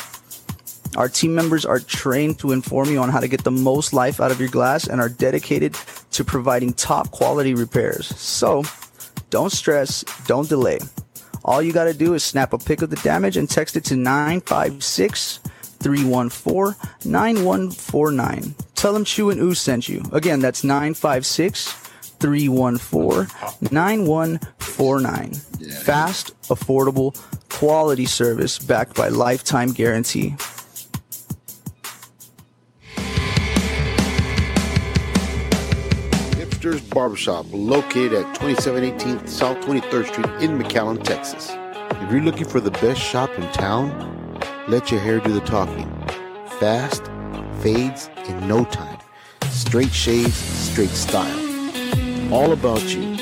Our team members are trained to inform you on how to get the most life out of your glass and are dedicated to providing top quality repairs. So, don't stress, don't delay. All you got to do is snap a pic of the damage and text it to 956 314 9149. Tell them Chew and Ew sent you. Again, that's 956 314 9149. Fast, affordable, quality service backed by lifetime guarantee. Hipsters Barbershop, located at 2718 South 23rd Street in McAllen, Texas. If you're looking for the best shop in town, let your hair do the talking. Fast, fades in no time. Straight shades, straight style. All about you.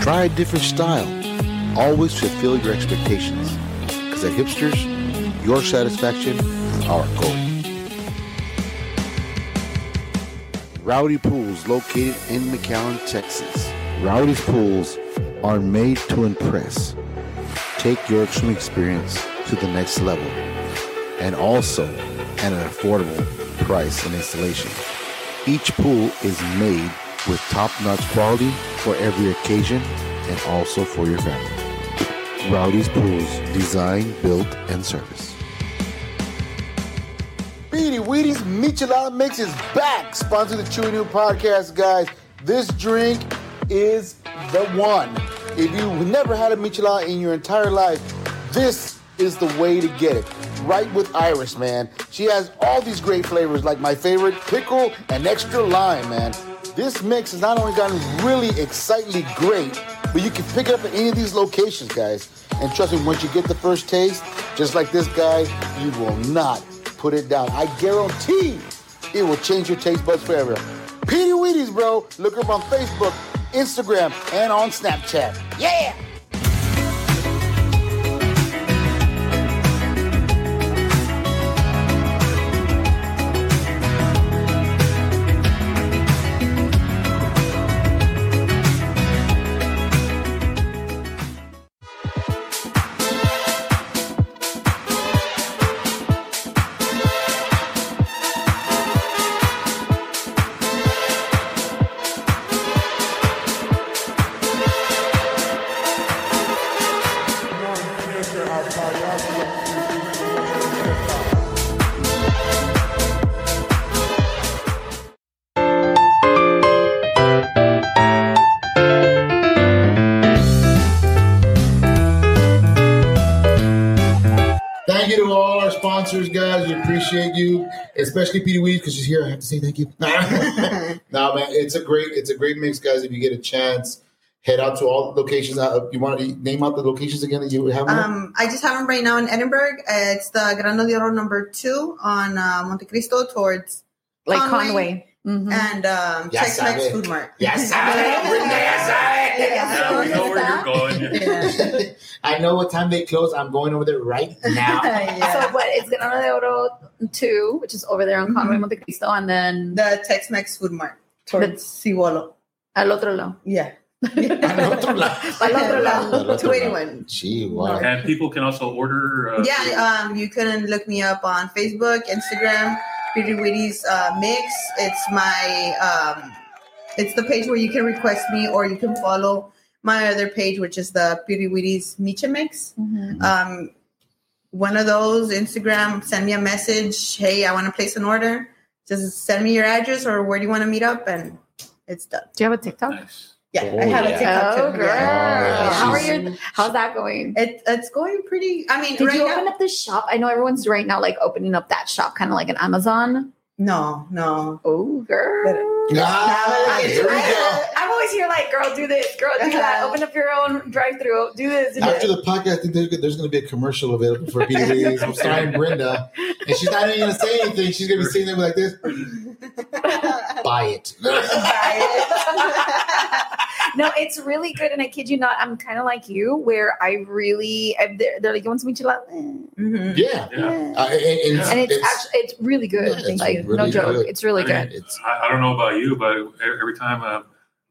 Try a different style. Always fulfill your expectations. Because at Hipsters, your satisfaction is our goal. Rowdy Pools, located in McAllen, Texas. Rowdy's pools are made to impress. Take your swim experience to the next level, and also at an affordable price and installation. Each pool is made with top-notch quality for every occasion and also for your family. Rowdy's Pools, design, built, and service. Michelada Mix is back. Sponsor the Chew and Ew Podcast, guys. This drink is the one. If you've never had a Michelada in your entire life, this is the way to get it. Right with Iris, man. She has all these great flavors, like my favorite pickle and extra lime, man. This mix has not only gotten really excitedly great, but you can pick it up at any of these locations, guys. And trust me, once you get the first taste, just like this guy, you will not put it down. I guarantee it will change your taste buds forever. Petey Wheaties, bro. Look up on Facebook, Instagram, and on Snapchat. Yeah! Especially Petey Weed because she's here. I have to say thank you. no, man, it's a great, it's a great mix, guys. If you get a chance, head out to all the locations. Uh, you want to name out the locations again that you have? Um, I just have them right now in Edinburg. It's the Grano de Oro number two on uh, Monte Cristo towards Like Conway. Conway. Mhm. and um, Ya Tex Mex. Food Mart. yes, I Yeah, we know where you're going. Yeah. I know what time they close. I'm going over there right now. Yeah. So what? It's Grano de Oro two, which is over there on Conway Mhm. Monte Cristo, and then the Tex Mex Food Mart towards Ciwolo. al otro lado. Yeah. Al otro lado. Al otro lado. Al otro 281. Gee, wow. And people can also order. Uh, Yeah, um, you can look me up on Facebook, Instagram, PirriwIris uh, Mix. It's my, um, it's the page where you can request me or you can follow my other page, which is the PirriwIris Micha Mix. Mhm. Um, one of those, Instagram, send me a message. Hey, I want to place an order. Just send me your address or where do you want to meet up, and it's done. Do you have a TikTok? Nice. Yeah, Oh, I have yeah. a TikTok Oh, too. girl. Yeah. How are she's- your? How's that going? It, it's going pretty. I mean, Did right you now, open up the shop? I know everyone's right now like opening up that shop, kind of like an Amazon. No, no. Oh, girl. Ah, here we go. I, am always here like, girl, do this, girl, do that. Uh-huh. Open up your own drive-through. Do this. Do After this. the podcast, I think there's, there's going to be a commercial available for Petey I'm starring Brenda, and she's not even going to say anything. She's going to be sitting there like this. Buy it. Buy it. no, it's really good, and I kid you not, I'm kind of like you, where I really, I, they're, they're like, you want some enchilada? Eh. Mhm. Yeah. Yeah. Uh, and, and And it's, actually it's really good. Yeah, it's like no joke, good. it's really I mean, good. It's I, I don't know about you, but every time uh,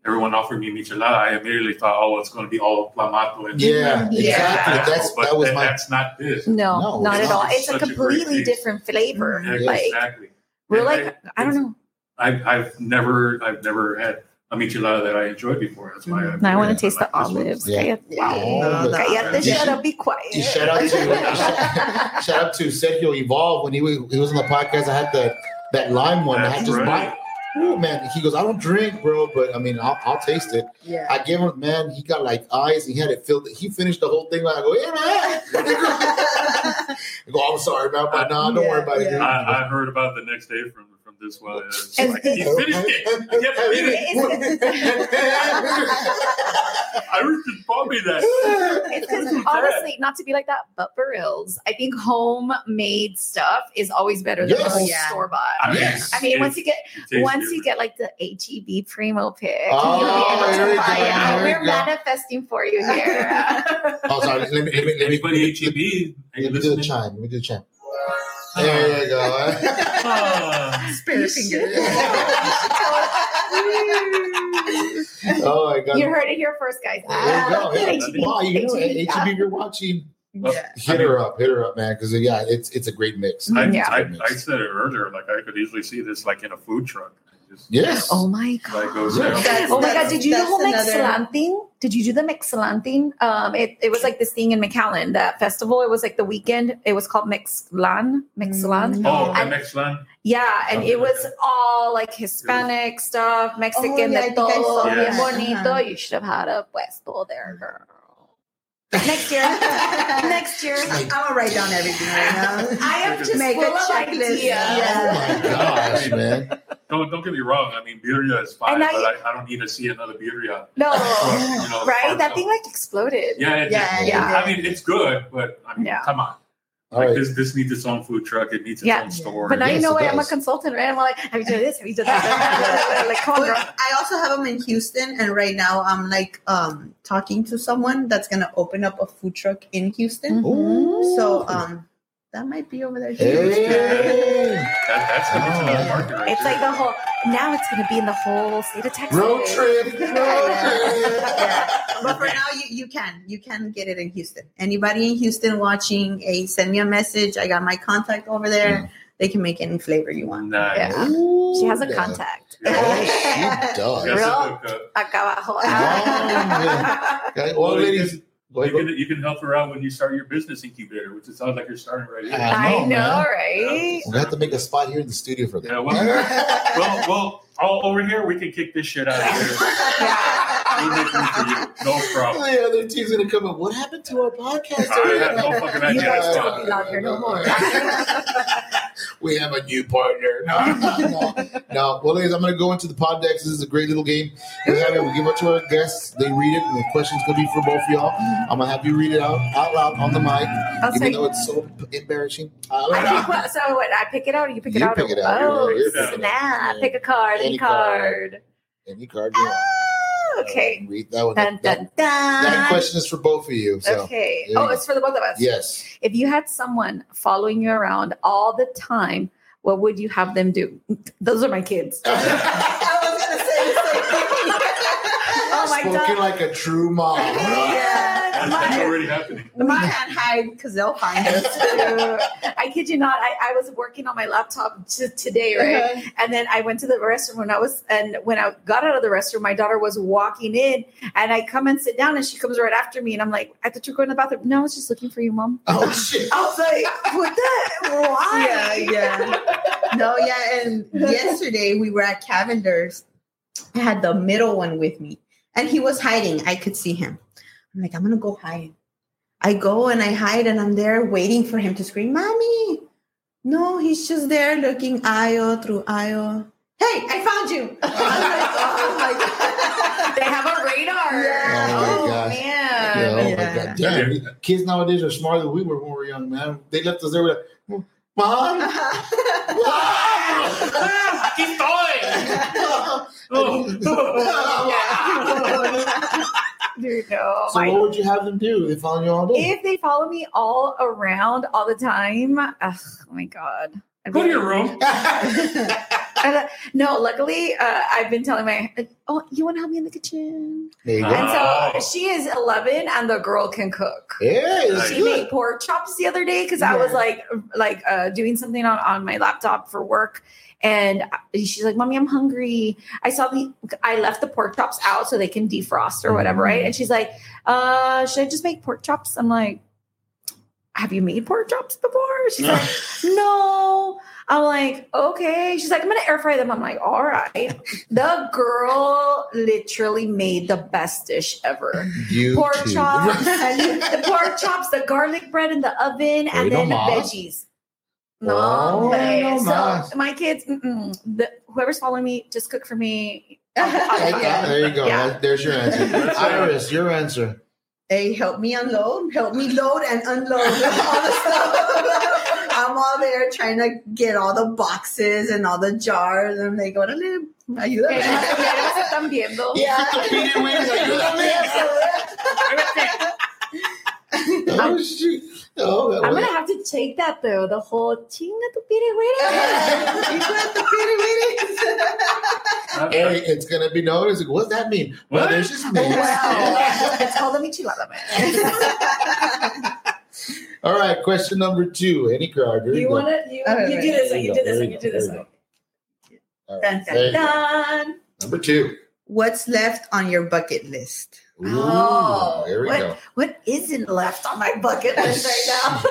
everyone offered me michelada, I immediately thought, oh, it's going to be all clamato. And yeah, Yeah. exactly. That's but that was my that's not this. No, No, not it's at all. not. It's a Such a great completely taste. different flavor. Yeah, Like exactly. we're And like, I don't know. I've, I've never I've never had a michelada that I enjoyed before. That's why mm-hmm. I, Now I want to taste the like this olives. Yeah. Cállate. Wow. No, no. Cállate, You shut should- up, be quiet. you shout out to uh, shout out to Sergio Evolve when he was, he was on the podcast. I had that that lime one. I had That's just right. bought. Ooh, man, he goes, I don't drink, bro, but I mean, I'll, I'll taste it. Yeah. I gave him, man, he got like eyes. He had it filled. He finished the whole thing. I go, yeah, man. I go, I'm sorry, man, but no, don't worry about it. dude." I, I heard about the next day from from this one. It's And like, he finished it. I can't believe it. Iris just bought me that. It's 'cause honestly, not to be like that, but for reals, I think homemade stuff is always better than Yes. Yeah. store bought. I mean, Yes. I mean, once you get it tastes once you get like the HEB Primo pick, Oh, you'll be able here we to go, buy it. we We're go. manifesting for you here. Oh, sorry. Let me, let me, let me, anybody HEB? Let me do the chime. Let me do the chime. There you go. Ah. Spin finger. oh my god. you heard it here first, guys. There you go. Yeah. Wow, you know, HEB. HEB, if you're watching, yeah. hit her up, hit her up, man, because yeah, it's it's a great mix. I, Yeah. I, I said it earlier. Like I could easily see this like in a food truck. Just, Yes. Oh my god. Like goes Yeah. down. That's- Oh my god, did you do the that's whole another- Mexelan thing? Did you do the Mexelan thing? Um, it, it was like this thing in McAllen, that festival. It was like the weekend. It was called Mexelan. Mexelan. Oh, And- the next line. Yeah, and Okay. it was all like Hispanic stuff, Mexican, Oh, yeah, I de think todo, saw bien bonito. Uh-huh. You should have had a puesto there, girl. Next year. Next year. I'm gonna write down everything right now. I am just Make a checklist. Yeah. Oh my gosh, man. Don't don't get me wrong. I mean, birria is fine, I- but I, I don't need to see another birria. No. You know, right? That of- thing like exploded. Yeah, it Yeah, did. yeah. I mean, it's good, but I mean, Yeah. come on. All Like right. this, this needs its own food truck. It needs its Yeah. own store. But now you know why I'm a consultant, right? I'm like, have you done this? Have you done that? like, come on, girl. I also have them in Houston, and right now I'm like um talking to someone that's gonna open up a food truck in Houston. Ooh. So um that might be over there. too. Hey. that, that's the Oh. oh, market right It's there. like the whole. Now it's going to be in the whole state of Texas. Road trip. Road trip. Yeah. But for now, you, you can you can get it in Houston. Anybody in Houston watching, a send me a message. I got my contact over there. Mm. They can make any flavor you want. Nice. Yeah. Ooh, She has a yeah. contact. Oh, she does. Real? look, Acá abajo. Wow. Okay, well, Well, ladies, can- you, can, you can help her out when you start your business incubator, which it sounds like you're starting right here. I know, know, man. right? We're have to make a spot here in the studio for that. Yeah, well, well, well, all over here we can kick this shit out of here. We'll make room for you. No problem. The other team's gonna come up. What happened to our podcast? I have no fucking You guys Yeah. don't belong here no more. we have a new partner. No, no, no. no. Well, ladies, I'm going to go into the pod decks. This is a great little game. We have it. We give it to our guests. They read it. And the question's going to be for both of y'all. I'm going to have you read it out, out loud on the mic, I'll even say- though it's so embarrassing. Uh, I pick what, so what? I pick it out, or you pick it You out? pick it out. Oh, You're- you're snap! Pick a card. Any Any card. card. Any card you want. Okay. Read that one. Dun that, dun that dun. question is for both of you. So, Okay. you Oh, go. it's for the both of us. yes. If you had someone following you around all the time, what would you have them do? Those are my kids. I was gonna say the same thing. Oh my Spoken god. like a true mom. yeah, That's mine, already happening. mine can't hide because they'll find us. I kid you not. I, I was working on my laptop t- today, right? Uh-huh. And then I went to the restroom when I was, and when I got out of the restroom, my daughter was walking in, and I come and sit down, and she comes right after me, and I'm like, I thought you were going to the bathroom. No, I was just looking for you, mom. Oh, shit. I was like, what the? Why? Yeah, yeah. No, yeah. And yesterday we were at Cavender's. I had the middle one with me, and he was hiding. I could see him. I'm like, I'm gonna go hide. I go and I hide, and I'm there waiting for him to scream, "Mommy!" No, he's just there looking aisle through aisle. Hey, I found you. I'm like, oh my god. They have a radar. Yeah. Oh, my Oh, gosh. man. Yeah, oh Yeah. my god! Damn, kids nowadays are smarter than we were when we were young, man. They left us there with, like, "Mom, Aquí estoy. Dude, no. So My- what would you have them do? They follow you all day. if they follow me all around all the time, ugh, oh my god. I'd Go to your room. Uh, no, luckily, uh, I've been telling my, oh, you want to help me in the kitchen? there you go. And Oh. so she is 11 and the girl can cook. Yeah, She good. made pork chops the other day because I was like, like uh, doing something on, on my laptop for work. And she's like, Mommy, I'm hungry. I saw the, I left the pork chops out so they can defrost or whatever, right? And she's like, uh, should I just make pork chops? I'm like, have you made pork chops before? She's like, no. I'm like, okay. She's like, I'm gonna air fry them. I'm like, all right. The girl literally made the best dish ever. You Pork too. chops, the pork chops, the garlic bread in the oven, and then the veggies. Oh, No, hombre. no so my kids, the, whoever's following me, just cook for me. Like that. Ah, there you go. Yeah. That- There's your answer. Iris, your answer. Hey, help me unload, help me load and unload all the stuff. I'm all there trying to get all the boxes and all the jars. I'm like, órale, ayúdame. Ya se están viendo. Yeah. Oh, shoot. Oh, I'm gonna have to take that though. The whole chinga tu pire, güey. Hey, it's gonna be noticed. What's that mean? Well, What? there's just mix. Wow. it's called a michelada, man. All right, question number two. Any card. Here You wanna you, All right, you do this one, you do this one, you you do this there you one. All Dun right, dun there dun. Number two. What's left on your bucket list? Ooh, Oh, there we what, go. What isn't left on my bucket list right now?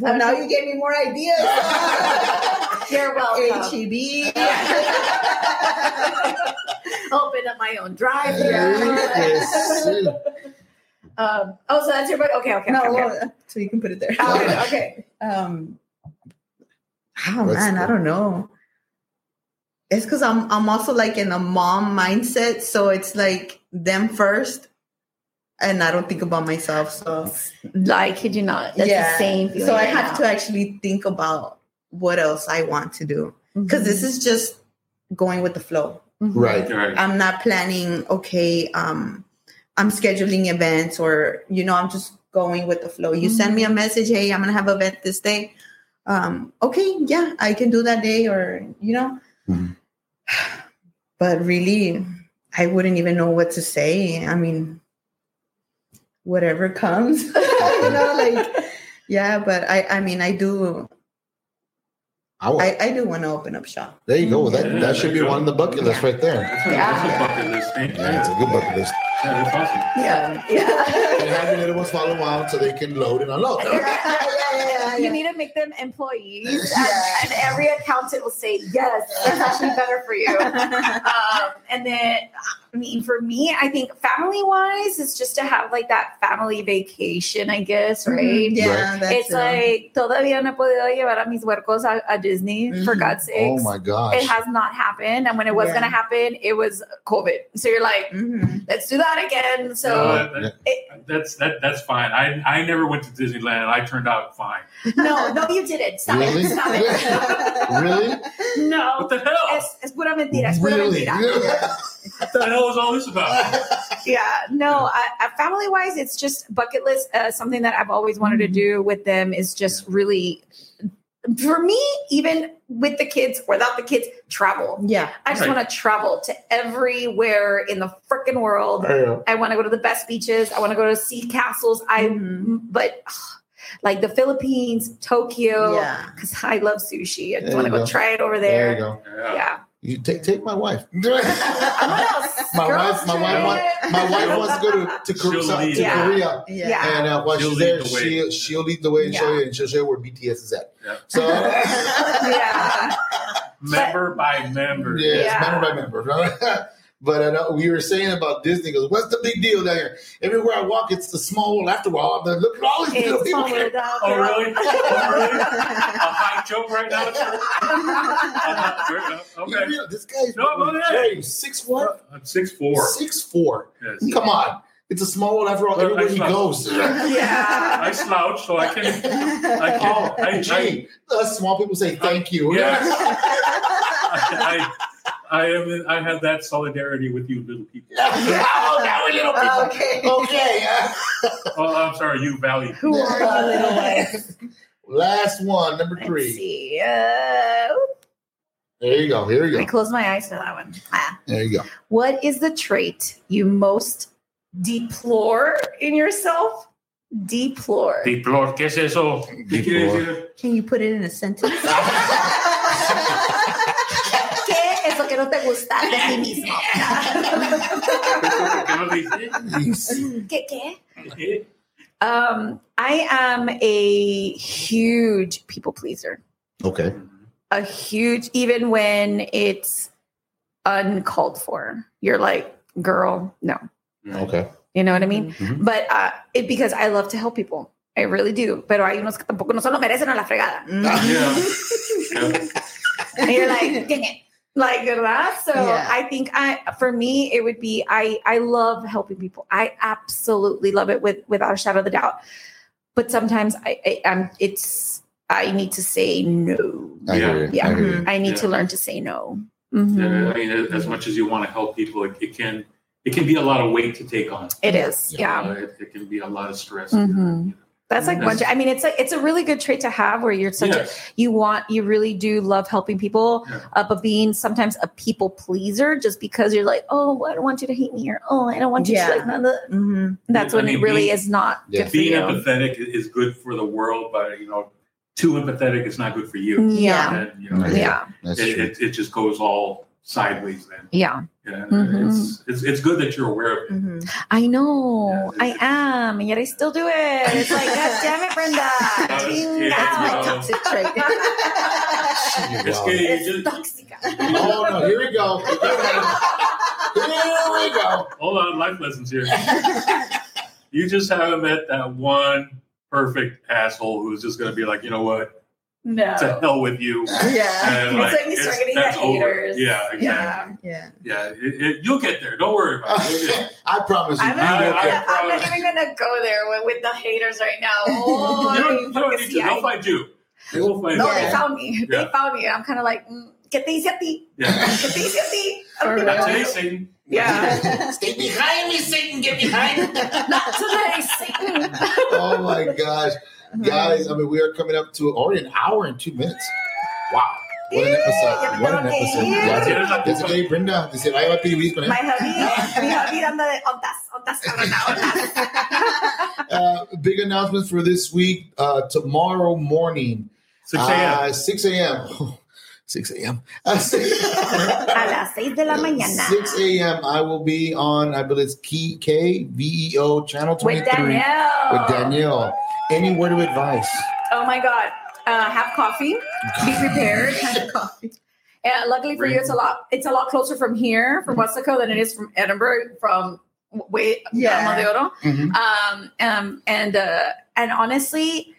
Well, now you gave me more ideas. now? You're welcome. HEB. Open up my own There drive-through. Um, oh, so that's your bucket. Okay, okay, No, okay. well, so you can put it there. okay. okay. Um, oh What's man, the- I don't know. It's because I'm I'm also like in a mom mindset, so it's like them first, and I don't think about myself. So Like, kid you not? That's the same. So I have now. to actually think about what else I want to do because Mhm. this is just going with the flow. Mhm. Right. Right. I'm not planning. Okay, um, I'm scheduling events, or you know, I'm just going with the flow. You send me a message, hey, I'm gonna have an event this day. Um, okay, yeah, I can do that day, or you know. Mhm. But really, I wouldn't even know what to say. I mean, whatever comes, you know, like yeah. But I, I mean, I do. I will. I, I do want to open up shop. there you go. That Yeah, that should be there one on the bucket list right there. That's a, Yeah. that's a bucket list thing. Yeah, it's a good bucket list. Yeah, that's awesome. Yeah. Yeah. And have your little ones follow around so they can load and unload. yeah, yeah, yeah, You need to make them employees, and, Yeah. and every accountant will say, "Yes, that's actually better for you." um, and then, I mean, for me, I think family wise, it's just to have like that family vacation, I guess, right? Mm-hmm. Yeah, that's It's like todavía no he podido llevar a mis huercos a, a Disney for Mhm. God's Oh my gosh. It has not happened, and when it was Yeah. going to happen, it was COVID. So you're like, Mhm. let's do that again. So No, that- that- that's that, that's fine. I I never went to Disneyland. I turned out fine. no, no, you didn't. Stop Really? it. Stop it. really? No. What the hell? Es, es pura mentira. Es pura Really? mentira. What the hell is all this about? Yeah. No, uh, family wise, it's just bucket list. Uh, something that I've always wanted to do with them is just really, for me, even with the kids, without the kids, travel. yeah. I just Right. want to travel to everywhere in the freaking world. Yeah. I want to go to the best beaches. I want to go to sea castles. I, Mhm. but like the Philippines, Tokyo, Yeah. because I love sushi. I There want to go go. try it over There you there. go. Yeah. Yeah. You take take my wife. My Girls wife, my wife, trip. want, my wife wants to go to to, Kor- She'll South- lead. to Yeah. Korea, Yeah. Yeah. and uh, while She'll she's there, the way. she she'll lead the way and show you, and she'll show you where BTS is at. Yeah. So yeah. Member by member. yes, Yeah. member by member. Right? but I know we were saying about Disney. Goes, what's the big deal down here? Everywhere I walk, it's the small world. After all, I'm like, look at all these little It's people. all here. Oh really? Oh, really? A high joke right now. sir? Uh, You okay. real- This guy's No, go ahead. Hey, six what? I'm six four. Six four. Yes. Come on, it's a small world. After all, Well, everywhere he goes. Yeah. I slouch, so I can. I Oh, can. I, I, gee, us small people say thank you. Yes. I, I am. I have that solidarity with you, little people. oh, now we're little people. Okay. Okay. Oh, I'm sorry, you value. Who are you, little ones? Last one, number Let's three. see. Uh, There you go. Here you go. I go. close my eyes for that one. Ah. There you go. What is the trait you most deplore in yourself? Deplore. Deplor, ¿qué es eso? Deplore. Can you put it in a sentence? ¿Qué es lo que no te gusta de ti mismo? ¿Qué ¿Qué, qué? Um, I am a huge people pleaser. Okay. A huge, even when it's uncalled for. You're like, girl, no. Okay. You know what I mean? Mhm. But uh, it because I love to help people. I really do. Pero hay unos que tampoco no se lo merecen a la fregada. Yeah. And you're like, dang it. Like that. So Yeah. I think I for me it would be I I love helping people. I absolutely love it with without a shadow of a doubt. But sometimes I, I I'm it's I need to say no. I hear you. Yeah. I hear you. I need Yeah. to learn to say no. Mhm. Yeah, I mean, as much as you want to help people, it, it can it can be a lot of weight to take on. It is. Yeah. It, it can be a lot of stress. Mhm. That's like one. I mean, it's a it's a really good trait to have where you're such a you want you really do love helping people Yeah. uh, but being sometimes a people pleaser just because you're like oh i don't want you to hate me or oh i don't want you Yeah. to like none of the-" Mhm. that's I when mean, it really being- is not Yeah. good for Being you empathetic is good for the world, but you know, too empathetic is not good for you. yeah And, you know, Yeah. yeah it, it, it just goes all sideways then. yeah Yeah, Mhm. it's, it's it's good that you're aware of it. Mhm. i know Yeah. i am and yet i still do it it's like god damn it brenda That's- Ching yeah, my toxic trait. It's Wow. it's toxic Oh no! Here we go. Here we go. hold on, life lessons here. you just haven't met that one perfect asshole who's just going to be like, you know what, no to hell with you. Yeah. And It's like we start getting that's the over. haters. Yeah, exactly. yeah Yeah. Yeah, it, it, you'll get there. Don't worry about it. I promise you. I'm you not, will I- I- I'm not even gonna go there with, with the haters right now. Oh, you don't, you don't need to. yeah. They'll find you. They will find No, you. they found me. They found me. I'm kind of like, mm, ¿qué te hice a ti? Yeah. ¿Qué te hice a ti? For Not today, Satan. Yeah. Stay behind me, Satan. Get behind me. Not today, Satan. oh my gosh, guys! I mean, we are coming up to already an hour and two minutes. Wow, what an episode! What an episode! Yeah. Yes, okay, Brenda. Dice, vaya a pedir con él. My hubby, mi hubby anda de ontas, ontas, cabrona, ontas. Uh, big announcements for this week. Uh, tomorrow morning 6 a.m. Uh, 6 a.m. 6 a.m. Uh, 6, A las seis de la mañana. 6 a.m. I will be on, I believe it's Key KVEO channel 23 With Danielle. with Danielle. Any word of advice? Oh my God. Uh, have coffee. Be prepared. Coffee. And luckily for you, it's a lot. It's a lot closer from here, from Weslaco, than it is from Edinburg, from way Yeah. Alma de Oro. Mhm. Um, um, and uh, and honestly,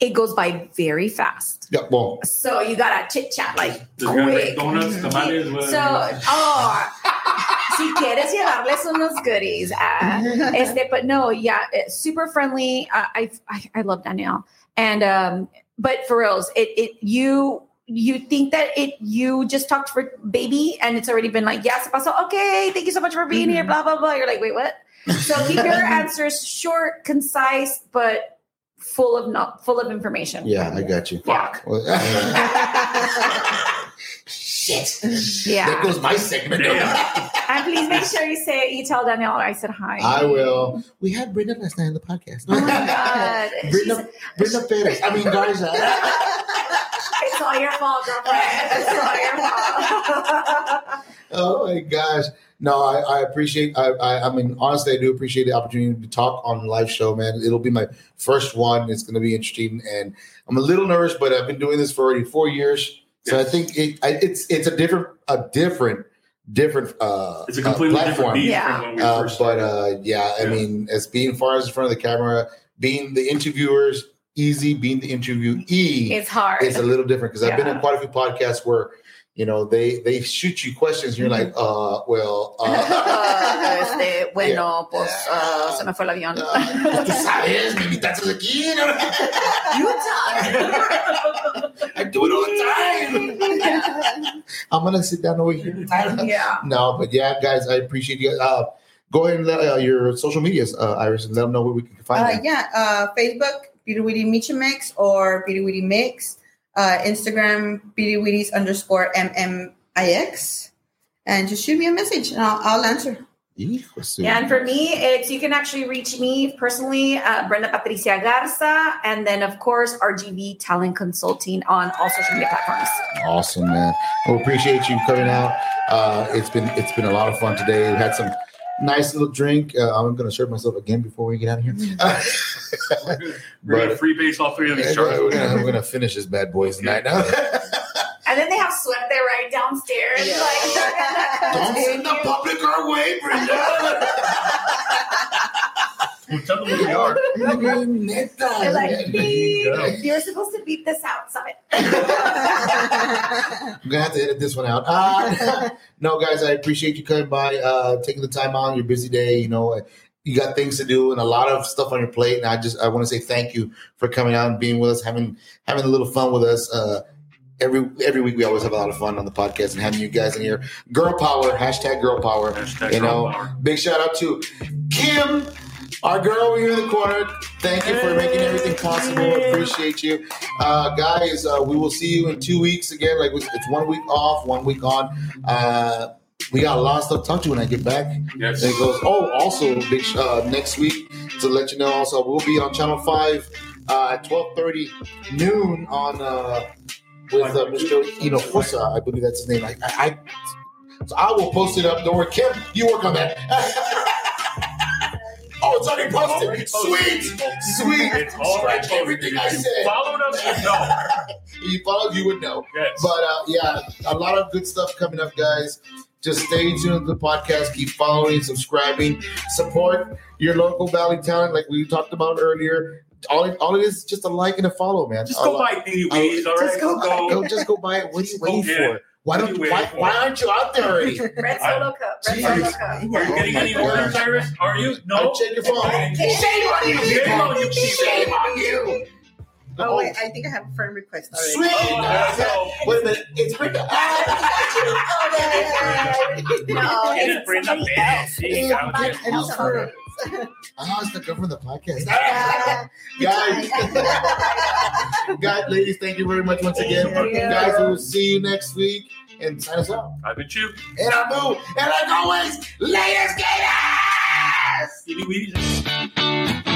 it goes by very fast. Yeah, well, So you gotta chit chat like quick. donuts, tamales, So, oh, si quieres llevarles unos goodies, uh, este, but no, yeah, super friendly. Uh, I, I I love Danielle, and um, but for reals, it it you you think that it you just talked for baby and it's already been like yes, se pasó okay thank you so much for being here blah blah blah you're like wait what so keep your answers short concise but full of not full of information yeah, I got you. Fuck. Well, Shit. yeah There goes my segment. Damn. and please make sure you say you tell Danielle I said hi I will. We had Brenda last night on the podcast. oh my god She's- Brenda, Brenda Perez. I mean, Garza. it's all your fault girlfriend it's all your fault Oh my gosh. No, I, I appreciate I, I I mean honestly I do appreciate the opportunity to talk on the live show, man. It'll be my first one. It's gonna be interesting and I'm a little nervous, but I've been doing this for already four years. So I think it I, it's it's a different a different different uh It's a uh, completely different platform. beat Yeah. from when we Uh, first but uh yeah, I Yeah. mean as being far as in front of the camera, being the interviewers easy, being the interviewee it's hard it's a little different because I've been in quite a few podcasts where you know they they shoot you questions and you're like uh well uh, Uh, este, bueno, pues uh, se me fue el avión. uh, tú sabes mi mitad es aquí ¿no? I do it all the time I'm gonna sit down over here yeah. no but yeah guys I appreciate you uh go ahead and let uh, your social medias uh, Iris and let them know where we can find Uh, them yeah, uh, Facebook, Beauty Weedy Micha Mix or Beauty Weedy Mix. Uh, Instagram, PirriwIris underscore MMIX. And just shoot me a message and I'll, I'll answer. Hijo Yeah, and for me, it's you can actually reach me personally, uh, Brenda Patricia Garza, and then of course RGV Talent Consulting on all social media platforms. Awesome, man. Well, appreciate you coming out. Uh, it's been it's been a lot of fun today. We had some nice little drink. Uh, I'm gonna serve myself again before we get out of here. We're gonna but- free base all three of these we're, charts. gonna, we're gonna finish this bad boys tonight. Now. And then they have sweat there right downstairs. Yeah. Like, Don't send the continue. public our way, Brenda. Well, tell them who we are. Neta. They're like, beep. You're supposed to beat this out. Stop it. I'm gonna have to edit this one out. Uh, no, guys, I appreciate you coming by, uh, taking the time out on your busy day. You know, you got things to do and a lot of stuff on your plate. And I just I want to say thank you for coming out and being with us, having having a little fun with us. Uh, every every week we always have a lot of fun on the podcast and having you guys in here. Girl power, hashtag girl power. Hashtag You know, power. big shout out to Kim, our girl over here in the corner. Thank you for making everything possible. Appreciate you, uh, guys. Uh, we will see you in two weeks again. Like it's one week off, one week on. Uh, we got a lot of stuff to talk to when I get back. Yes. And it goes. Oh, also big sh- uh, next week to let you know. Also, we'll be on Channel Five uh, at twelve thirty noon on uh, with uh, Mr. Inofusa. I believe that's his name. I, I, I so I will post it up. Don't worry, Kim. You work on that. oh, it's already posted. Sweet, sweet. It's already Scratch everything I said. Followed us, you know. If you followed, you would know. Yes. But uh, yeah, a lot of good stuff coming up, guys. Just stay tuned to the podcast. Keep following, subscribing, support your local Valley talent, like we talked about earlier. All, all it is is just a like and a follow, man. Just go All- buy PirriwIris, all right? Just go, Just buy, go, just go buy it. What are you waiting for? Why don't? you Why, why aren't you out there already? Red Solo Cup. Red Solo Cup. Are you Oh getting my any God. orders, Iris? Are you? No. I'll check your phone. Okay. Shame on you, Shame on you. Shame on you. Oh, wait, I think I have a friend request already. Sweet. Oh, there. Wait a minute. It's Brenda. Oh, no, Get it, it's Brenda. somebody Bam. else. See, It's got it. I'm else. sorry. Oh, it's the girl from the podcast. Yeah. guys, guys, ladies, thank you very much once again. Guys, we will see you next week and sign us out. I've been you. And I move. And like always, latest gators! PirriwIris.